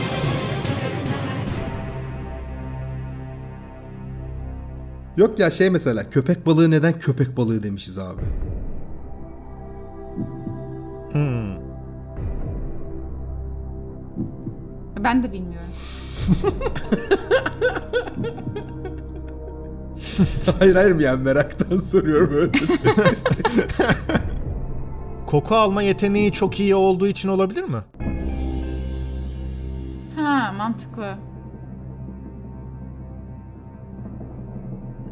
Yok ya şey mesela köpek balığı neden köpek balığı demişiz abi? ben de bilmiyorum. [laughs] hayır hayır yani meraktan soruyorum öyle. [laughs] Koku alma yeteneği çok iyi olduğu için olabilir mi? Ha mantıklı.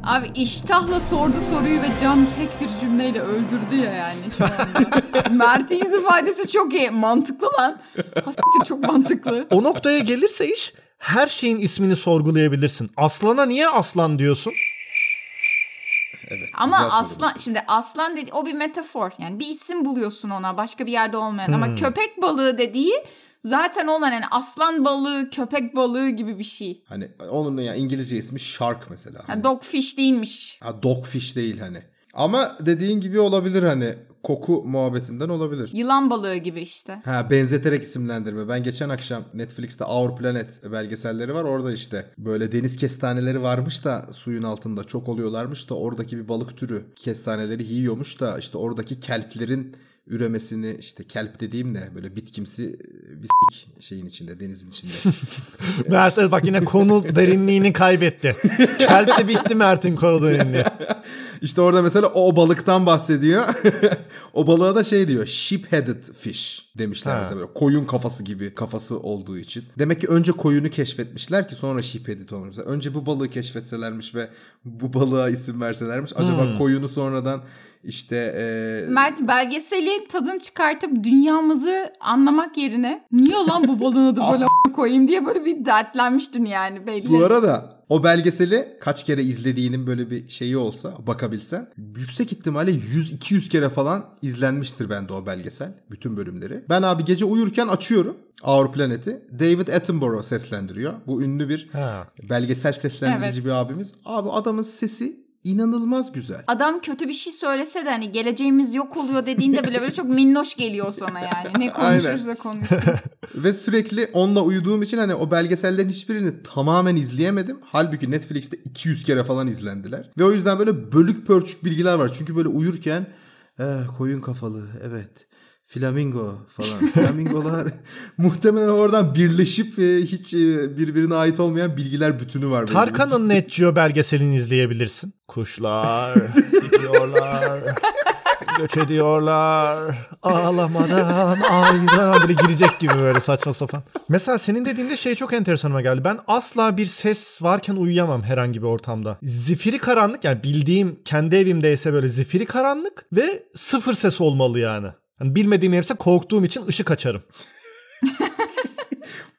Abi iştahla sordu soruyu ve Can tek bir cümleyle öldürdü ya yani şu anda. [laughs] Mert'in yüz ifadesi çok iyi. Mantıklı lan. Hastiktir çok mantıklı. O noktaya gelirse iş her şeyin ismini sorgulayabilirsin. Aslana niye aslan diyorsun? Evet, Ama aslan şimdi aslan dedi o bir metafor. Yani bir isim buluyorsun ona başka bir yerde olmayan. Hmm. Ama köpek balığı dediği zaten olan yani aslan balığı, köpek balığı gibi bir şey. Hani onun ya İngilizce ismi shark mesela. Yani dogfish değilmiş. Ha, dogfish değil hani. Ama dediğin gibi olabilir hani koku muhabbetinden olabilir. Yılan balığı gibi işte. Ha benzeterek isimlendirme. Ben geçen akşam Netflix'te Our Planet belgeselleri var. Orada işte böyle deniz kestaneleri varmış da suyun altında çok oluyorlarmış da oradaki bir balık türü kestaneleri yiyormuş da işte oradaki kelplerin üremesini işte kelp dediğim ne böyle bitkimsi bir s- şeyin içinde denizin içinde. [laughs] Mert bak yine konu derinliğini kaybetti. Kelp de bitti Mert'in konu derinliği. [laughs] İşte orada mesela o balıktan bahsediyor. [laughs] o balığa da şey diyor. Sheep-headed fish demişler Ha. mesela böyle koyun kafası gibi kafası olduğu için. Demek ki önce koyunu keşfetmişler ki sonra sheep-headed olmuş. Mesela önce bu balığı keşfetselermiş ve bu balığa isim verselermiş. Acaba koyunu sonradan işte e, Mert belgeseli tadını çıkartıp dünyamızı anlamak yerine niye lan bu balığın adı böyle [laughs] koyayım diye böyle bir dertlenmiştin yani belli. bu arada O belgeseli kaç kere izlediğinin böyle bir şeyi olsa bakabilsen yüksek ihtimalle 100-200 kere falan izlenmiştir bende o belgesel. Bütün bölümleri. Ben abi gece uyurken açıyorum. Our Planet'i. David Attenborough seslendiriyor. Bu ünlü bir Ha. belgesel seslendirici Evet. bir abimiz. Abi adamın sesi inanılmaz güzel. Adam kötü bir şey söylese de hani geleceğimiz yok oluyor dediğinde bile böyle çok minnoş geliyor sana yani. Ne konuşursa konuşsun. [laughs] Ve sürekli onunla uyuduğum için hani o belgesellerin hiçbirini tamamen izleyemedim. Halbuki Netflix'te 200 kere falan izlendiler. Ve o yüzden böyle bölük pörçük bilgiler var. Çünkü böyle uyurken eh, koyun kafalı evet flamingo falan. [laughs] Flamingolar [laughs] muhtemelen oradan birleşip e, hiç e, birbirine ait olmayan bilgiler bütünü var. Tarkan'ın Net Geo belgeselini izleyebilirsin. Kuşlar gidiyorlar, [laughs] göç ediyorlar, ağlamadan aydan böyle girecek gibi böyle saçma sapan. Mesela senin dediğinde şey çok enteresanıma geldi. Ben asla bir ses varken uyuyamam herhangi bir ortamda. Zifiri karanlık yani bildiğim kendi evimdeyse böyle zifiri karanlık ve sıfır ses olmalı yani. Hani bilmediğim evse korktuğum için ışık açarım. [laughs]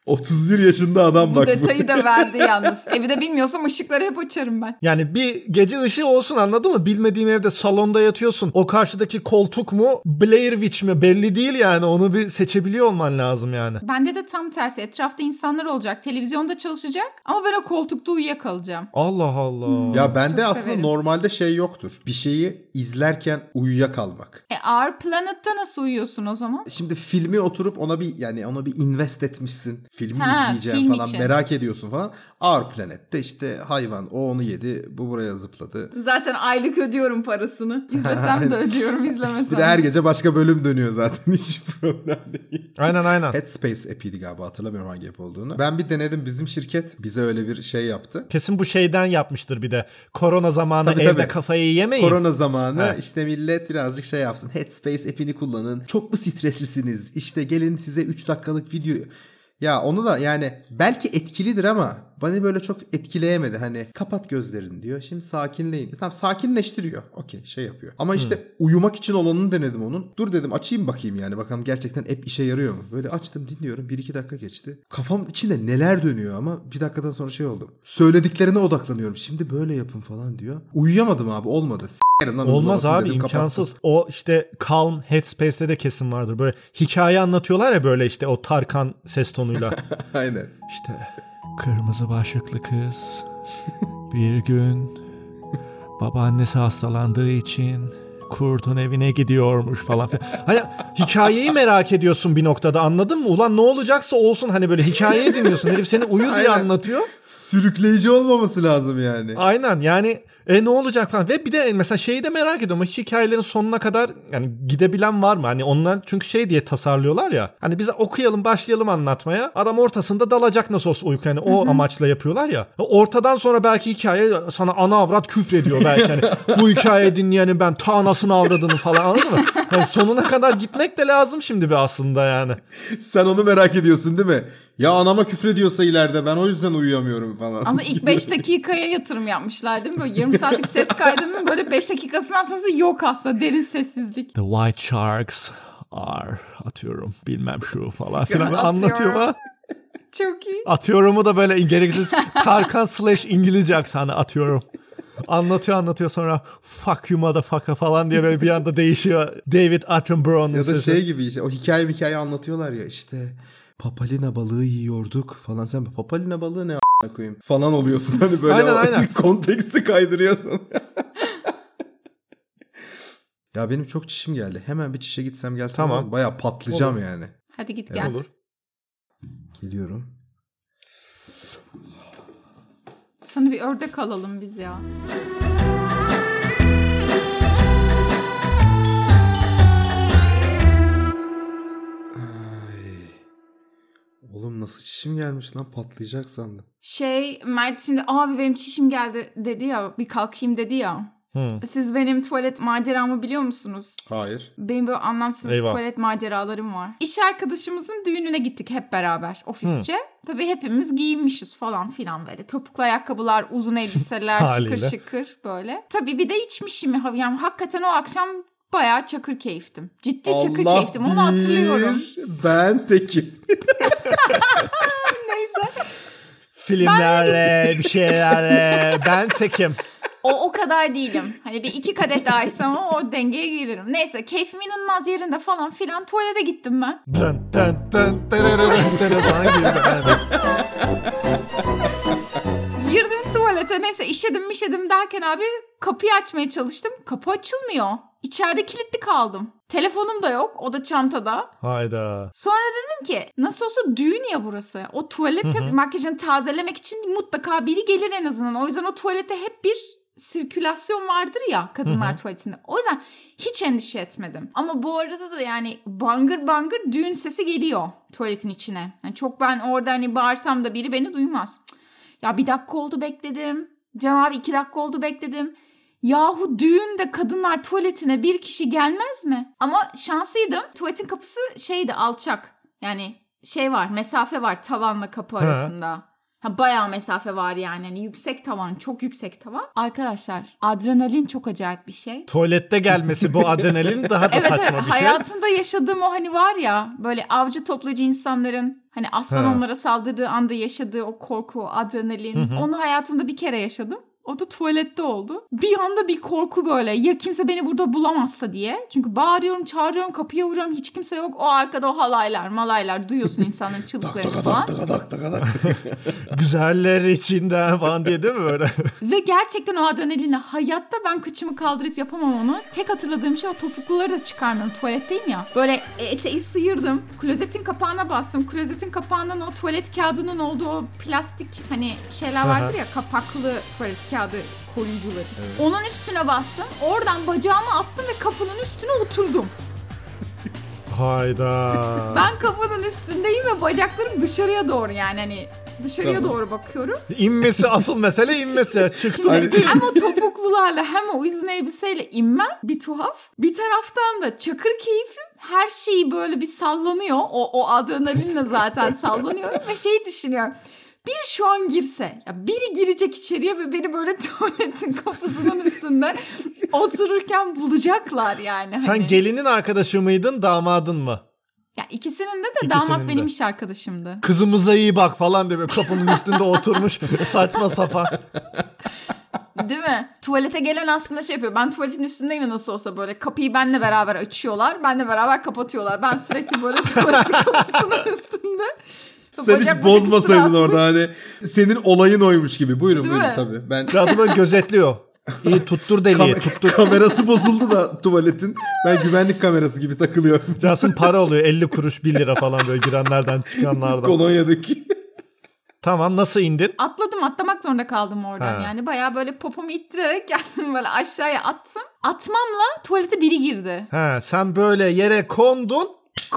31 yaşında adam Bu bak. bu. detayı da [laughs] verdi yalnız. Evi de bilmiyorsam ışıkları hep açarım ben. Yani bir gece ışığı olsun anladın mı? Bilmediğim evde salonda yatıyorsun. O karşıdaki koltuk mu Blair Witch mi belli değil yani. Onu bir seçebiliyor olman lazım yani. Bende de tam tersi. Etrafta insanlar olacak. Televizyonda çalışacak. Ama ben o koltukta uyuyakalacağım. Allah Allah. Ya bende aslında severim. normalde şey yoktur. Bir şeyi izlerken uyuyakalmak. E Our Planet'ta nasıl uyuyorsun o zaman? Şimdi filmi oturup ona bir yani ona bir invest etmişsin. Filmi Ha, izleyeceğim film falan için. merak ediyorsun falan. Our Planet'te işte hayvan o onu yedi bu buraya zıpladı. Zaten aylık ödüyorum parasını. [laughs] İzlesem de ödüyorum, izlemesem Bir de her gece başka bölüm dönüyor zaten [laughs] hiç problem değil. Aynen aynen. Headspace app'iydi galiba hatırlamıyorum hangi app olduğunu. Ben bir denedim bizim şirket bize öyle bir şey yaptı. Kesin bu şeyden yapmıştır bir de. Korona zamanı Tabii, evde tabii. kafayı yemeyin. Korona zamanı He. işte millet birazcık şey yapsın. Headspace app'ini kullanın. Çok mu streslisiniz? İşte gelin size 3 dakikalık video. Ya onu da yani belki etkilidir ama beni böyle çok etkileyemedi. Hani kapat gözlerini diyor. Şimdi sakinleyin. Tamam sakinleştiriyor. Okey şey yapıyor. Ama işte uyumak için olanını denedim onun. Dur dedim açayım bakayım yani. Bakalım gerçekten app işe yarıyor mu? Böyle açtım dinliyorum. 1-2 dakika geçti. Kafam içinde neler dönüyor ama bir dakikadan sonra şey oldum. Söylediklerine odaklanıyorum. Şimdi böyle yapın falan diyor. Uyuyamadım abi olmadı. S**erim lan Olmaz abi dedim, kapattım. imkansız. O işte Calm Headspace'te de kesin vardır. Böyle hikaye anlatıyorlar ya böyle işte o Tarkan ses tonuyla. [laughs] Aynen. İşte kırmızı başlıklı kız bir gün babaannesi hastalandığı için kurdun evine gidiyormuş falan. Hani hikayeyi merak ediyorsun bir noktada anladın mı? Ulan ne olacaksa olsun hani böyle hikayeyi dinliyorsun. Herif seni uyu diye Aynen. anlatıyor. Sürükleyici olmaması lazım yani. Aynen yani e ne olacak falan. Ve bir de mesela şeyi de merak ediyorum. Hiç hikayelerin sonuna kadar yani gidebilen var mı? Hani onlar çünkü şey diye tasarlıyorlar ya. Hani bize okuyalım başlayalım anlatmaya. Adam ortasında dalacak nasıl olsa uyku. Yani o amaçla yapıyorlar ya. Ortadan sonra belki hikaye sana ana avrat küfrediyor belki. Hani [laughs] bu hikaye dinleyenin ben ta anasını avradını falan anladın mı? Yani sonuna kadar gitmek de lazım şimdi bir aslında yani. Sen onu merak ediyorsun değil mi? Ya anama küfrediyorsa ileride ben o yüzden uyuyamıyorum falan. Aslında ilk 5 [laughs] dakikaya yatırım yapmışlar değil mi? Böyle 20 saatlik ses kaydının böyle 5 dakikasından sonrası yok aslında derin sessizlik. The White Sharks are atıyorum bilmem şu falan filan anlatıyor falan. Çok iyi. Atıyorumu da böyle gereksiz Tarkan slash İngilizce aksanı atıyorum. Anlatıyor anlatıyor sonra fuck you motherfucker falan diye böyle bir anda değişiyor David Attenborough'un ya da sesi. şey gibi işte o hikaye hikaye anlatıyorlar ya işte papalina balığı yiyorduk falan sen papalina balığı ne a**ına koyayım falan oluyorsun hani böyle Aynen, aynen. konteksti kaydırıyorsun. [laughs] ya benim çok çişim geldi. Hemen bir çişe gitsem gelsem Tamam. bayağı patlayacağım yani. Hadi git gel. Olur. Geliyorum. Sana bir ördek alalım biz ya. Oğlum nasıl çişim gelmiş lan patlayacak sandım. Şey Mert şimdi abi benim çişim geldi dedi ya bir kalkayım dedi ya. Hı. Siz benim tuvalet maceramı biliyor musunuz? Hayır. Benim böyle anlamsız Eyvah. tuvalet maceralarım var. İş arkadaşımızın düğününe gittik hep beraber ofisçe. Tabii hepimiz giyinmişiz falan filan böyle. Topuklu ayakkabılar, uzun elbiseler, [laughs] şıkır şıkır böyle. Tabii bir de içmişim. Yani hakikaten o akşam bayağı çakır keyiftim. Ciddi çakır Allah keyiftim. Onu hatırlıyorum. bir, Ben tekim. [laughs] Filmlerle bir şeylerle ben tekim. O o kadar değilim. Hani bir iki kadeh daha içsem o dengeye gelirim. Neyse keyfim inanılmaz yerinde falan filan tuvalete gittim ben. Dın dın dın. Girdim tuvalete neyse işedim mişedim derken abi kapıyı açmaya çalıştım. Kapı açılmıyor. İçeride kilitli kaldım. Telefonum da yok. O da çantada. Hayda. Sonra dedim ki nasıl olsa düğün ya burası. O tuvalette makyajını tazelemek için mutlaka biri gelir en azından. O yüzden o tuvalette hep bir sirkülasyon vardır ya kadınlar tuvaletinde. O yüzden hiç endişe etmedim. Ama bu arada da yani bangır bangır düğün sesi geliyor tuvaletin içine. Yani çok ben orada hani bağırsam da biri beni duymaz. Cık. Ya bir dakika oldu bekledim. Cevap iki dakika oldu bekledim. Yahu düğünde kadınlar tuvaletine bir kişi gelmez mi? Ama şanslıydım. Tuvaletin kapısı şeydi alçak. Yani şey var mesafe var tavanla kapı arasında. Ha, bayağı mesafe var yani. Hani yüksek tavan, çok yüksek tavan. Arkadaşlar adrenalin çok acayip bir şey. Tuvalette gelmesi bu adrenalin [laughs] daha da Evet saçma evet bir şey. hayatımda yaşadığım o hani var ya böyle avcı toplayıcı insanların hani aslan Ha. onlara saldırdığı anda yaşadığı o korku, adrenalin onu hayatımda bir kere yaşadım. O da tuvalette oldu. Bir anda bir korku böyle ya kimse beni burada bulamazsa diye. Çünkü bağırıyorum, çağırıyorum, kapıya vuruyorum hiç kimse yok. O arkada o halaylar, malaylar duyuyorsun insanların [laughs] çığlıklarını falan. [laughs] Güzeller içinden falan diye değil mi böyle? [laughs] Ve gerçekten o adrenalinle hayatta ben kıçımı kaldırıp yapamam onu. Tek hatırladığım şey o topukluları da çıkarmam. Tuvaletteyim ya. Böyle eteği sıyırdım. Klozetin kapağına bastım. Klozetin kapağından o tuvalet kağıdının olduğu o plastik hani şeyler vardır ya kapaklı tuvalet kağıdı koruyucuları. Onun üstüne bastım. Oradan bacağımı attım ve kapının üstüne oturdum. [laughs] Hayda. Ben kapının üstündeyim ve bacaklarım dışarıya doğru yani hani dışarıya Tamam. doğru bakıyorum. İnmesi asıl mesele inmesi. [laughs] Çıktı. Şimdi hem o topuklularla hem o uzun elbiseyle inmem bir tuhaf. Bir taraftan da çakır keyfim her şeyi böyle bir sallanıyor. O, o adrenalinle zaten sallanıyorum ve şeyi düşünüyorum. Bir şu an girse, ya biri girecek içeriye ve beni böyle [laughs] tuvaletin kapısının üstünde otururken bulacaklar yani. Sen Hani. gelinin arkadaşı mıydın damadın mı? Ya ikisinin de de İkisinin damat de. benim iş arkadaşımdı. Kızımıza iyi bak falan diye kapının üstünde oturmuş [laughs] saçma sapan. Değil mi? Tuvalete gelen aslında şey yapıyor. Ben tuvaletin üstündeyim nasıl olsa böyle kapıyı benle beraber açıyorlar. Benle beraber kapatıyorlar. Ben sürekli böyle tuvaletin [laughs] kapısının üstünde. Sen hiç bozmasaydın orada hani senin olayın oymuş gibi. Buyurun Değil buyurun mi? tabii. Ben Biraz böyle gözetliyor. İyi tuttur deliği Kam- tuttur. kamerası bozuldu da tuvaletin. Ben güvenlik kamerası gibi takılıyorum. [laughs] Cansın para oluyor 50 kuruş 1 lira falan böyle girenlerden çıkanlardan. Kolonya'daki. Tamam nasıl indin? Atladım atlamak zorunda kaldım oradan Ha. yani. Bayağı böyle popomu ittirerek [laughs] geldim böyle aşağıya attım. Atmamla tuvalete biri girdi. Ha, sen böyle yere kondun.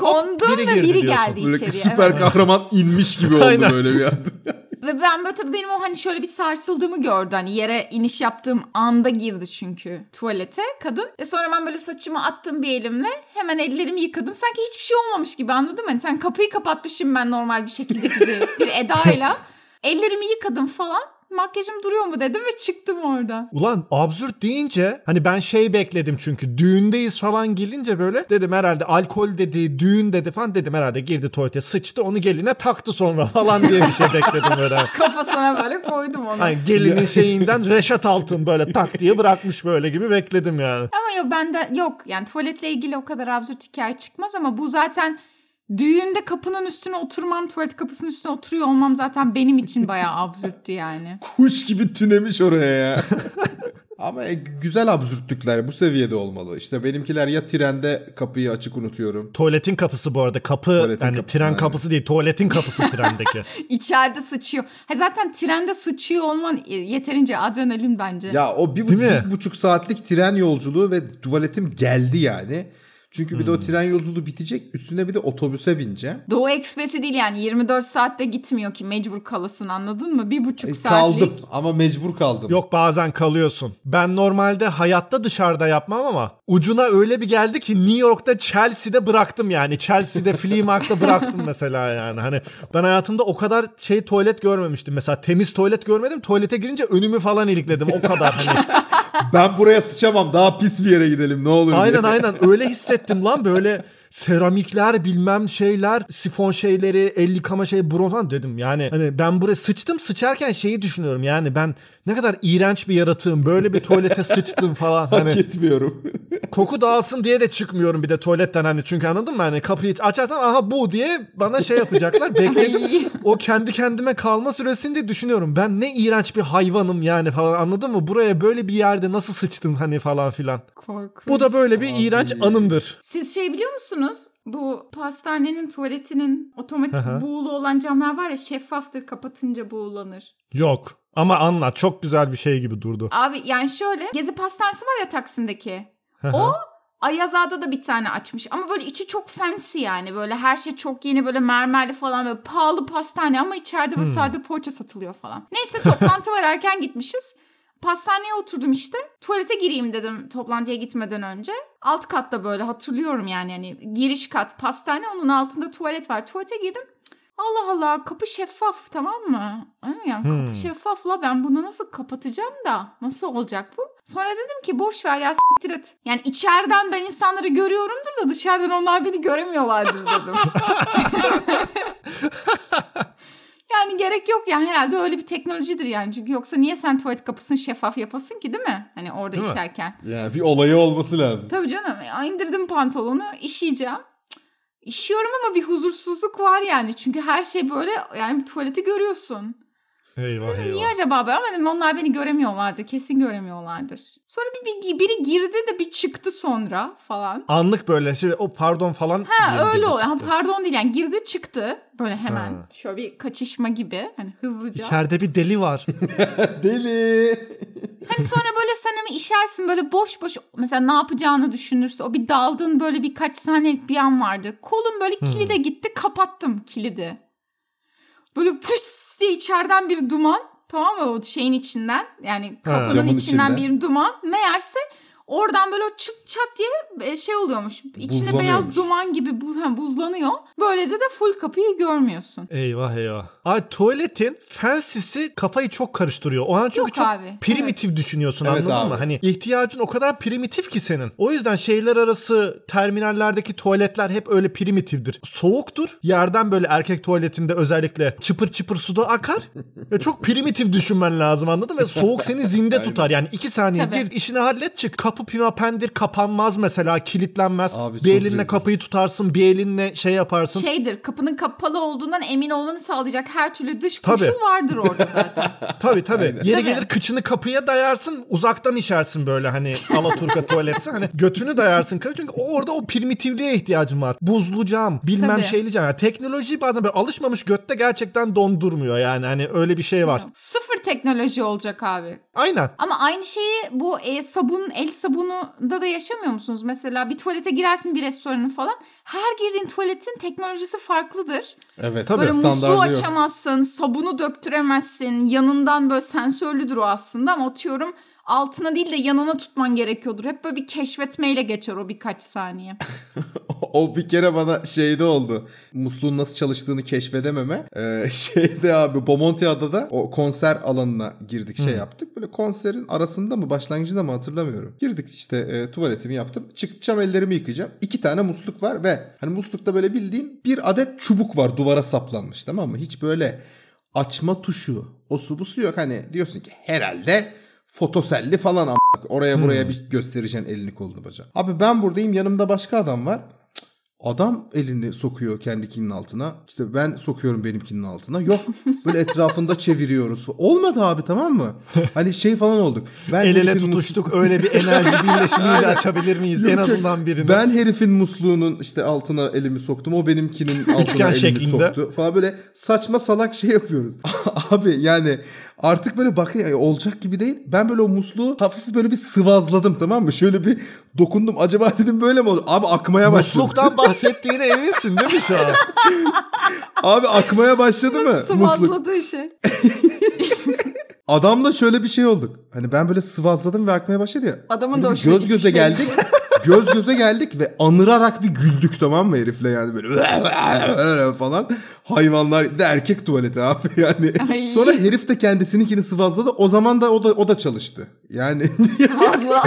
Kondum biri ve biri diyorsun. geldi Böyle içeriye. süper evet. kahraman inmiş gibi oldu Aynen. böyle bir anda. [laughs] Ve ben böyle tabii benim o hani şöyle bir sarsıldığımı gördü. Hani yere iniş yaptığım anda girdi çünkü tuvalete kadın. Ve sonra ben böyle saçımı attım bir elimle. Hemen ellerimi yıkadım. Sanki hiçbir şey olmamış gibi anladın mı? Hani sen kapıyı kapatmışım ben normal bir şekilde gibi [laughs] bir edayla. Ellerimi yıkadım falan. Makyajım duruyor mu dedim ve çıktım oradan. Ulan absürt deyince hani ben şey bekledim çünkü düğündeyiz falan gelince böyle dedim herhalde alkol dedi düğün dedi falan dedim herhalde girdi tuvalete sıçtı onu geline taktı sonra [laughs] falan diye bir şey bekledim böyle. [laughs] Kafasına böyle koydum onu. Hani gelinin şeyinden Reşat Altın böyle tak diye bırakmış böyle gibi bekledim yani. Ama yok bende yok yani tuvaletle ilgili o kadar absürt hikaye çıkmaz ama bu zaten düğünde kapının üstüne oturmam tuvalet kapısının üstüne oturuyor olmam zaten benim için bayağı [laughs] absürttü yani. Kuş gibi tünemiş oraya ya. [laughs] Ama e, güzel absürtlükler bu seviyede olmalı. İşte benimkiler ya trende kapıyı açık unutuyorum. Tuvaletin kapısı bu arada kapı Tuvaletin yani kapısı, tren aynen. kapısı değil tuvaletin kapısı trendeki. [laughs] İçeride sıçıyor. Ha zaten trende sıçıyor olman yeterince adrenalin bence. Ya o bir, bir buçuk saatlik tren yolculuğu ve tuvaletim geldi yani. Çünkü bir de o tren yolculuğu bitecek. Üstüne bir de otobüse bineceğim. Doğu Ekspresi değil yani 24 saatte gitmiyor ki mecbur kalasın anladın mı? Bir buçuk E, saatlik. kaldım ama mecbur kaldım. Yok bazen kalıyorsun. Ben normalde hayatta dışarıda yapmam ama ucuna öyle bir geldi ki New York'ta Chelsea'de bıraktım yani. Chelsea'de [laughs] Flea bıraktım mesela yani. Hani ben hayatımda o kadar şey tuvalet görmemiştim. Mesela temiz tuvalet görmedim. Tuvalete girince önümü falan ilikledim. O kadar hani. [laughs] Ben buraya sıçamam. Daha pis bir yere gidelim. Ne olur aynen diye. aynen. Öyle hissettim lan böyle [laughs] seramikler bilmem şeyler sifon şeyleri el yıkama şey bronz falan dedim. Yani hani ben buraya sıçtım sıçarken şeyi düşünüyorum. Yani ben ne kadar iğrenç bir yaratığım böyle bir tuvalete sıçtım falan. [laughs] Hani Hak etmiyorum. koku dağılsın diye de çıkmıyorum bir de tuvaletten hani. Çünkü anladın mı? Hani kapıyı açarsam aha bu diye bana şey yapacaklar. [laughs] Bekledim. O kendi kendime kalma süresinde düşünüyorum. Ben ne iğrenç bir hayvanım yani falan. Anladın mı? Buraya böyle bir yerde nasıl sıçtım hani falan filan. Korkunç. bu da böyle bir iğrenç anımdır. Siz şey biliyor musunuz? Bu pastanenin tuvaletinin otomatik Aha. buğulu olan camlar var ya şeffaftır kapatınca buğulanır. yok ama anlat çok güzel bir şey gibi durdu Abi yani şöyle Gezi Pastanesi var ya Taksim'deki. o Ayazağa'da da bir tane açmış ama böyle içi çok fancy yani böyle her şey çok yeni böyle mermerli falan böyle pahalı pastane ama içeride böyle sade poğaça satılıyor falan. Neyse toplantı var erken gitmişiz. Pastaneye oturdum işte. Tuvalete gireyim dedim toplantıya gitmeden önce. Alt katta böyle hatırlıyorum yani yani giriş kat pastane onun altında tuvalet var. Tuvalete girdim. Allah Allah kapı şeffaf tamam mı? Yani kapı şeffafla ben bunu nasıl kapatacağım da nasıl olacak bu? Sonra dedim ki boş ver ya siktir et. Yani içeriden ben insanları görüyorumdur da dışarıdan onlar beni göremiyorlardır dedim. [laughs] yani gerek yok yani herhalde öyle bir teknolojidir yani. Çünkü yoksa niye sen tuvalet kapısını şeffaf yapasın ki değil mi? Hani orada Değil mi? işerken. Yani bir olayı olması lazım. Tabii canım indirdim pantolonu işeyeceğim. İşiyorum ama bir huzursuzluk var yani. Çünkü her şey böyle yani bir tuvaleti görüyorsun. Eyvah Niye eyvah acaba ben? Ama dedim onlar beni göremiyorlardır. Kesin göremiyorlardır. Sonra bir, bir- biri girdi de bir çıktı sonra falan. anlık böyle şey o pardon falan Ha öyle oluyor. Ha, pardon değil yani girdi çıktı. Böyle hemen Ha. şöyle bir kaçışma gibi. Hani hızlıca. İçeride bir deli var. [laughs] Deli. Hani sonra böyle sen ama işersin böyle boş boş mesela ne yapacağını düşünürse o bir daldığın böyle birkaç saniyelik bir an vardır. Kolum böyle kilide gitti kapattım kilidi. Böyle püs diye içeriden bir duman tamam mı o şeyin içinden yani kapının içinden içinden. bir duman meğerse oradan böyle çıt çat diye e, şey oluyormuş. İçinde beyaz duman gibi bu, ha, buzlanıyor. Böylece de full kapıyı görmüyorsun. Eyvah eyvah. Abi tuvaletin fancy'si kafayı çok karıştırıyor. O an çünkü Yok çok abi, primitif düşünüyorsun Evet anladın abi. mı? Hani ihtiyacın o kadar primitif ki senin. O yüzden şehirler arası terminallerdeki tuvaletler hep öyle primitiftir. Soğuktur. Yerden böyle erkek tuvaletinde özellikle çıpır çıpır suda akar. [laughs] Ve çok primitif düşünmen lazım anladın mı? Ve soğuk seni zinde tutar. Yani iki saniye Tabii. gir işini hallet çık. Kapı pimapendir kapanmaz mesela kilitlenmez. Abi bir elinle rezil. kapıyı tutarsın bir elinle şey yaparsın. Şeydir kapının kapalı olduğundan emin olmanı sağlayacak her türlü dış Tabii. koşul vardır orada zaten. [laughs] Tabii tabii. Yeri Tabii. gelir kıçını kapıya dayarsın uzaktan işersin böyle hani Alaturka tuvaletse hani götünü dayarsın. Çünkü orada o primitifliğe ihtiyacın var. Buzlu cam bilmem Tabii. şeyli cam. Yani teknoloji bazen böyle alışmamış götte gerçekten dondurmuyor yani hani öyle bir şey var. Sıfır teknoloji olacak abi. Aynen. Ama aynı şeyi bu e, sabun, el sabununda da yaşamıyor musunuz? Mesela bir tuvalete girersin bir restoranın falan. Her girdiğin tuvaletin teknolojisi farklıdır. Evet. Tabii. Böyle musluğu açamazsın, sabunu döktüremezsin. Yanından böyle sensörlüdür o aslında ama atıyorum altına değil de yanına tutman gerekiyordur. Hep böyle bir keşfetmeyle geçer o birkaç saniye. [laughs] O bir kere bana şeyde oldu. Musluğun nasıl çalıştığını keşfedememe. Ee, [laughs] şeyde abi Bomontiada'da o konser alanına girdik şey yaptık. Böyle konserin arasında mı başlangıcında mı hatırlamıyorum. Girdik işte e, tuvaletimi yaptım. Çıkacağım ellerimi yıkayacağım. İki tane musluk var ve hani muslukta böyle bildiğin bir adet çubuk var duvara saplanmış tamam mı? Hiç böyle açma tuşu o su bu su yok. Hani diyorsun ki herhalde fotoselli falan am- Oraya buraya bir göstereceksin elini kolunu bacağı. Abi ben buradayım yanımda başka adam var. Adam elini sokuyor kendikinin altına. İşte ben sokuyorum benimkinin altına. Yok böyle etrafında [laughs] çeviriyoruz. Olmadı abi tamam mı? Hani şey falan olduk. Ben El ele mus- tutuştuk öyle bir enerji [laughs] birleşimiyle açabilir miyiz en azından birini? Ben herifin musluğunun işte altına elimi soktum. O benimkinin [laughs] altına Üçgen elimi şeklinde. soktu. Falan böyle saçma salak şey yapıyoruz. Abi yani artık böyle ya, olacak gibi değil. Ben böyle o musluğu hafif böyle bir sıvazladım tamam mı? Şöyle bir dokundum. Acaba dedim böyle mi oldu? Abi akmaya başladı. Musluktan bahsettiğine eminsin değil mi şu an? [laughs] Abi akmaya başladı mı? Musluk. Sıvazladığı şey. [laughs] Adamla şöyle bir şey olduk. Hani ben böyle sıvazladım ve akmaya başladı ya. Adamın da bir hoşuna göz göze geldik. Göz göze geldik ve anırarak bir güldük tamam mı herifle yani böyle öyle [laughs] falan. Hayvanlar bir de erkek tuvaleti abi yani. Ay. Sonra herif de kendisininkini sıvazladı. O zaman da o da o da çalıştı. Yani [laughs] Sıvazlı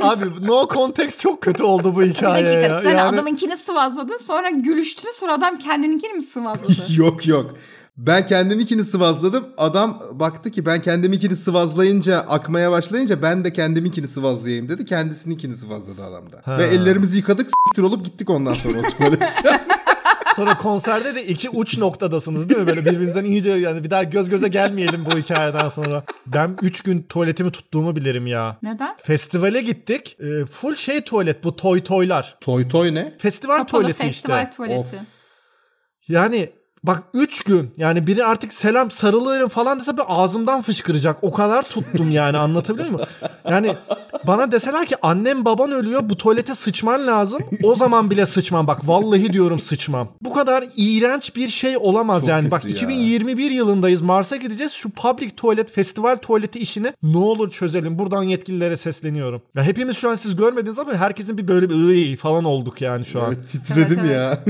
Abi no context çok kötü oldu bu Bir hikaye dakika ya. sen Yani- adamınkini sıvazladın sonra gülüştün sonra adam kendininkini mi sıvazladı? [laughs] yok yok. Ben kendiminkini sıvazladım. Adam baktı ki ben kendiminkini sıvazlayınca akmaya başlayınca ben de kendiminkini sıvazlayayım dedi. Kendisininkini sıvazladı adam da. Ha. Ve ellerimizi yıkadık s**tir olup gittik ondan sonra o tuvalete. [laughs] [laughs] Sonra konserde de iki uç noktadasınız değil mi? Böyle birbirinizden iyice yani bir daha göz göze gelmeyelim bu hikayeden sonra. Ben 3 gün tuvaletimi tuttuğumu bilirim ya. Neden? Festivale gittik. Ee, full şey tuvalet bu toy toylar. toy toy ne? Festival Kapalı tuvaleti festival işte. tuvaleti. Yani bak 3 gün yani biri artık selam sarılırım falan dese bir ağzımdan fışkıracak. O kadar tuttum yani anlatabiliyor muyum? Yani bana deseler ki annem baban ölüyor bu tuvalete sıçman lazım. O zaman bile sıçmam bak vallahi diyorum sıçmam. Bu kadar iğrenç bir şey olamaz Çok yani. Bak ya. 2021 yılındayız Mars'a gideceğiz. Şu public tuvalet festival tuvaleti işini ne olur çözelim. Buradan yetkililere sesleniyorum. Ya hepimiz şu an siz görmediniz ama herkesin bir böyle bir falan olduk yani şu an. Evet, titredim Evet, ya.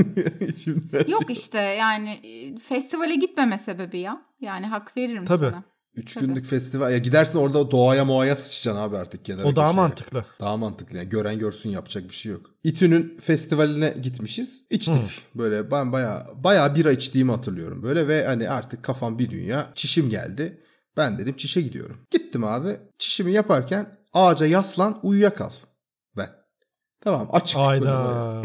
[laughs] İçimden Yok şey. işte yani festivale gitmeme sebebi ya. Yani hak veririm Tabii. sana. Üç Tabii. günlük festival. Ya gidersin orada doğaya moğaya sıçacaksın abi artık kenara O daha köşeye. mantıklı. Daha mantıklı yani gören görsün yapacak bir şey yok. İTÜ'nün festivaline gitmişiz. İçtik. Böyle ben baya baya bira içtiğimi hatırlıyorum böyle ve hani artık kafam bir dünya. Çişim geldi. Ben dedim çişe gidiyorum. Gittim abi. Çişimi yaparken ağaca yaslan uyuyakal. Ben. Tamam açık. Böyle, böyle. [laughs] Ayda.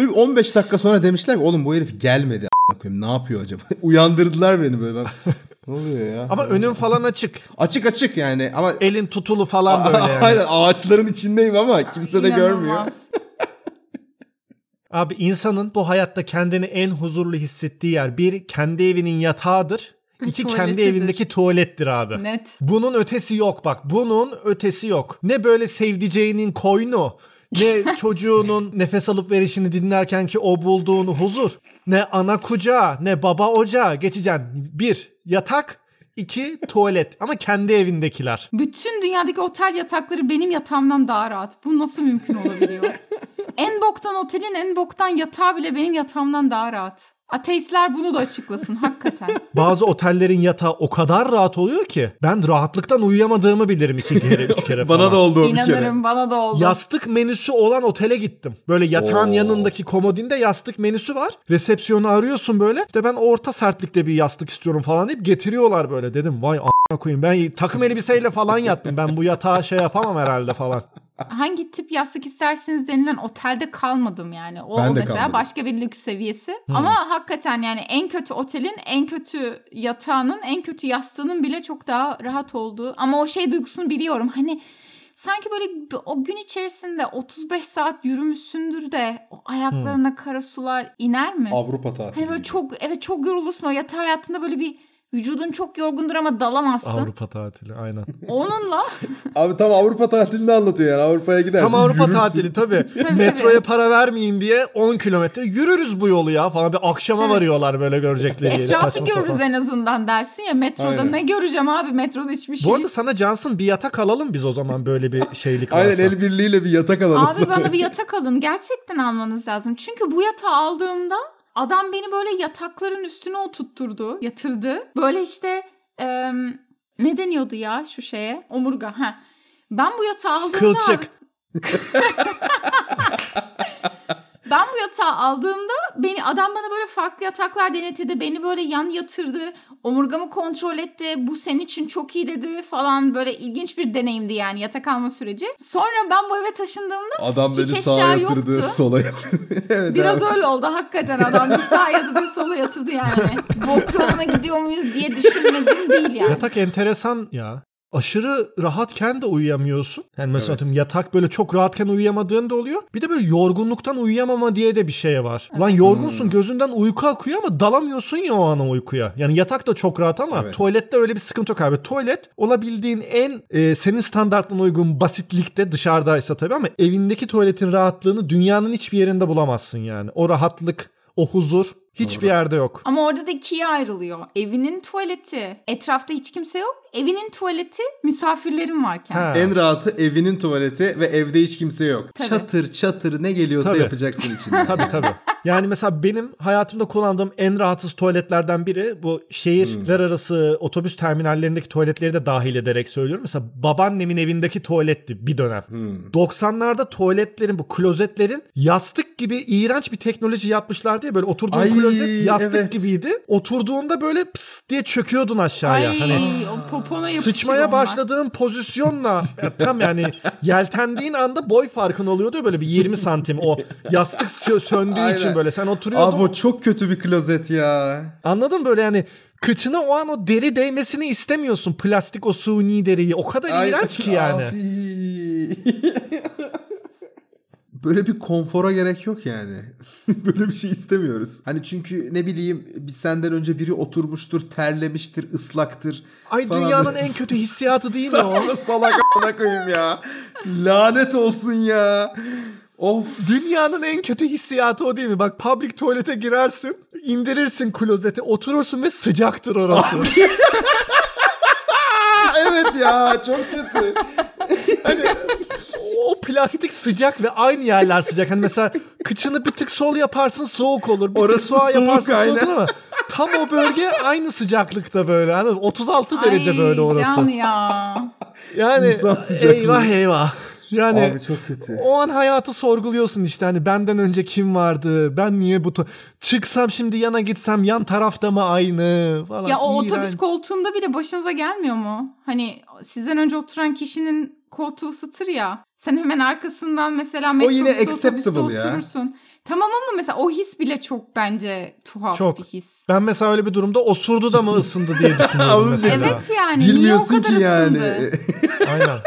Böyle bir 15 dakika sonra demişler ki oğlum bu herif gelmedi. koyayım, Ne yapıyor acaba? [laughs] Uyandırdılar beni böyle. Ben, [laughs] ne oluyor ya? Ama önün falan açık. Açık açık yani ama Elin tutulu falan böyle [laughs] yani. Aynen ağaçların içindeyim ama kimse de görmüyor. Abi insanın bu hayatta kendini en huzurlu hissettiği yer bir kendi evinin yatağıdır. İki kendi evindeki tuvalettir abi. Net. Bunun ötesi yok bak. Bunun ötesi yok. Ne böyle sevdiceğinin koynu, ne çocuğunun nefes alıp verişini dinlerken ki o bulduğun huzur, ne ana kucağı, ne baba ocağı geçeceksin. Bir, yatak, iki, tuvalet ama kendi evindekiler. Bütün dünyadaki otel yatakları benim yatağımdan daha rahat. Bu nasıl mümkün olabiliyor? [laughs] en boktan otelin en boktan yatağı bile benim yatağımdan daha rahat. Ateistler bunu da açıklasın hakikaten. [laughs] Bazı otellerin yatağı o kadar rahat oluyor ki ben rahatlıktan uyuyamadığımı bilirim iki kere, üç kere [laughs] falan. Bana da oldu o bir kere. İnanırım bana da oldu. Yastık menüsü olan otele gittim. Böyle yatağın Oo. yanındaki komodinde yastık menüsü var. Resepsiyonu arıyorsun böyle. İşte ben orta sertlikte bir yastık istiyorum falan deyip getiriyorlar böyle. Dedim vay a**ına koyayım ben takım elbiseyle falan yattım. Ben bu yatağa şey yapamam herhalde falan. Hangi tip yastık isterseniz denilen otelde kalmadım yani. O Ben de mesela kalmadım. başka bir lüks seviyesi. Ama hakikaten yani en kötü otelin en kötü yatağının en kötü yastığının bile çok daha rahat olduğu. Ama o şey duygusunu biliyorum. Hani sanki böyle o gün içerisinde 35 saat yürümüşsündür de o ayaklarına kara sular iner mi? Avrupa tatili. Hani böyle çok evet çok yorulursun o yatağı hayatında böyle bir vücudun çok yorgundur ama dalamazsın. Avrupa tatili aynen. Onunla [laughs] Abi tam Avrupa tatilini anlatıyor yani. Avrupa'ya gidersin. Tam Avrupa yürürsün. tatili tabii. [laughs] Tabii, Metroya para vermeyeyim diye 10 kilometre yürürüz bu yolu ya falan. Bir akşama varıyorlar böyle görecekleri yeri Etrafı saçma görürüz sapan. en azından dersin ya metroda Aynen. ne göreceğim abi metroda hiçbir şey. Bu arada sana Cansın bir yatak alalım biz o zaman böyle bir şeylik varsa. Aynen el birliğiyle bir yatak alalım. Abi bana bir [laughs] yatak alın gerçekten almanız lazım. Çünkü bu yatağı aldığımda adam beni böyle yatakların üstüne oturtturdu, yatırdı. Böyle işte em, ne deniyordu ya şu şeye? Omurga. ha. Ben bu yatağı aldığımda Kılçık. [laughs] Ben bu yatağı aldığımda beni adam bana böyle farklı yataklar denetirdi. Beni böyle yan yatırdı. Omurgamı kontrol etti. Bu senin için çok iyi dedi falan. Böyle ilginç bir deneyimdi yani yatak alma süreci. Sonra ben bu eve taşındığımda Adam beni Hiç sağa eşya yatırdı, yoktu. sola yatırdı. [laughs] evet, biraz abi. öyle oldu hakikaten adam. Bir sağa yatırdı sola yatırdı yani. Bok yoluna gidiyor muyuz diye düşünmedim değil yani. Yatak enteresan ya. Aşırı rahatken de uyuyamıyorsun. Yani mesela Evet. yatak böyle çok rahatken uyuyamadığın da oluyor. Bir de böyle yorgunluktan uyuyamama diye de bir şey var. Lan yorgunsun Hmm. gözünden uyku akıyor ama dalamıyorsun ya o an o uykuya. Yani yatak da çok rahat ama Evet. tuvalette öyle bir sıkıntı yok abi. Tuvalet olabildiğin en e, senin standartına uygun basitlikte dışarıdaysa tabii ama evindeki tuvaletin rahatlığını dünyanın hiçbir yerinde bulamazsın yani. O rahatlık, o huzur hiçbir yerde yok. Ama orada da ikiye ayrılıyor. Evinin tuvaleti. Etrafta hiç kimse yok. Evinin tuvaleti misafirlerim varken. Ha. En rahatı evinin tuvaleti ve evde hiç kimse yok. Tabii. Çatır çatır ne geliyorsa Tabii. yapacaksın içinde. [laughs] Tabii tabii. Yani mesela benim hayatımda kullandığım en rahatsız tuvaletlerden biri bu şehirler arası otobüs terminallerindeki tuvaletleri de dahil ederek söylüyorum. Mesela babaannemin evindeki tuvaletti bir dönem. 90'larda tuvaletlerin bu klozetlerin yastık gibi iğrenç bir teknoloji yapmışlar diye böyle oturduğun Ay, klozet yastık evet. gibiydi. Oturduğunda böyle pıs diye çöküyordun aşağıya. Ay hani o popona sıçmaya onlar. başladığın pozisyonla ya [laughs] tam yani yeltendiğin anda boy farkın oluyordu ya böyle bir 20 santim o yastık sö- söndüğü Aynen. İçin böyle sen oturuyordun. Abi o çok kötü bir klozet ya. Anladın böyle yani kıçına o an o deri değmesini istemiyorsun. Plastik o suni deriyi. O kadar Ay- iğrenç ki yani. [laughs] Böyle bir konfora gerek yok yani. [laughs] Böyle bir şey istemiyoruz. Hani çünkü ne bileyim biz senden önce biri oturmuştur, terlemiştir, ıslaktır. Ay falan dünyanın en [laughs] kötü hissiyatı değil mi o? Salak a**ına koyayım ya. Lanet olsun ya. Of. Dünyanın en kötü hissiyatı o değil mi? Bak public tuvalete girersin, indirirsin klozete, oturursun ve sıcaktır orası. [laughs] Evet ya çok kötü. o plastik sıcak ve aynı yerler sıcak. Hani mesela kıçını bir tık sol yaparsın soğuk olur. Bir Orası tık sağa soğuk, yaparsın soğuk aynen. olur ama tam o bölge aynı sıcaklıkta böyle. Mı? 36 derece Ay, böyle orası. Can ya. Yani eyvah eyvah. Yani Abi çok kötü. o an hayatı sorguluyorsun işte hani benden önce kim vardı ben niye bu to- çıksam şimdi yana gitsem yan tarafta mı aynı falan. Ya o İğrenç. otobüs koltuğunda bile başınıza gelmiyor mu? Hani sizden önce oturan kişinin koltuğu ısıtır ya. Sen hemen arkasından mesela metrobüste otobüste acceptable ya. oturursun. Tamam ama mesela o his bile çok bence tuhaf Çok. bir his. Ben mesela öyle bir durumda osurdu da mı ısındı diye [laughs] düşünüyorum mesela. Evet yani niye o Bilmiyorsun kadar ki yani. ısındı? [laughs] Aynen.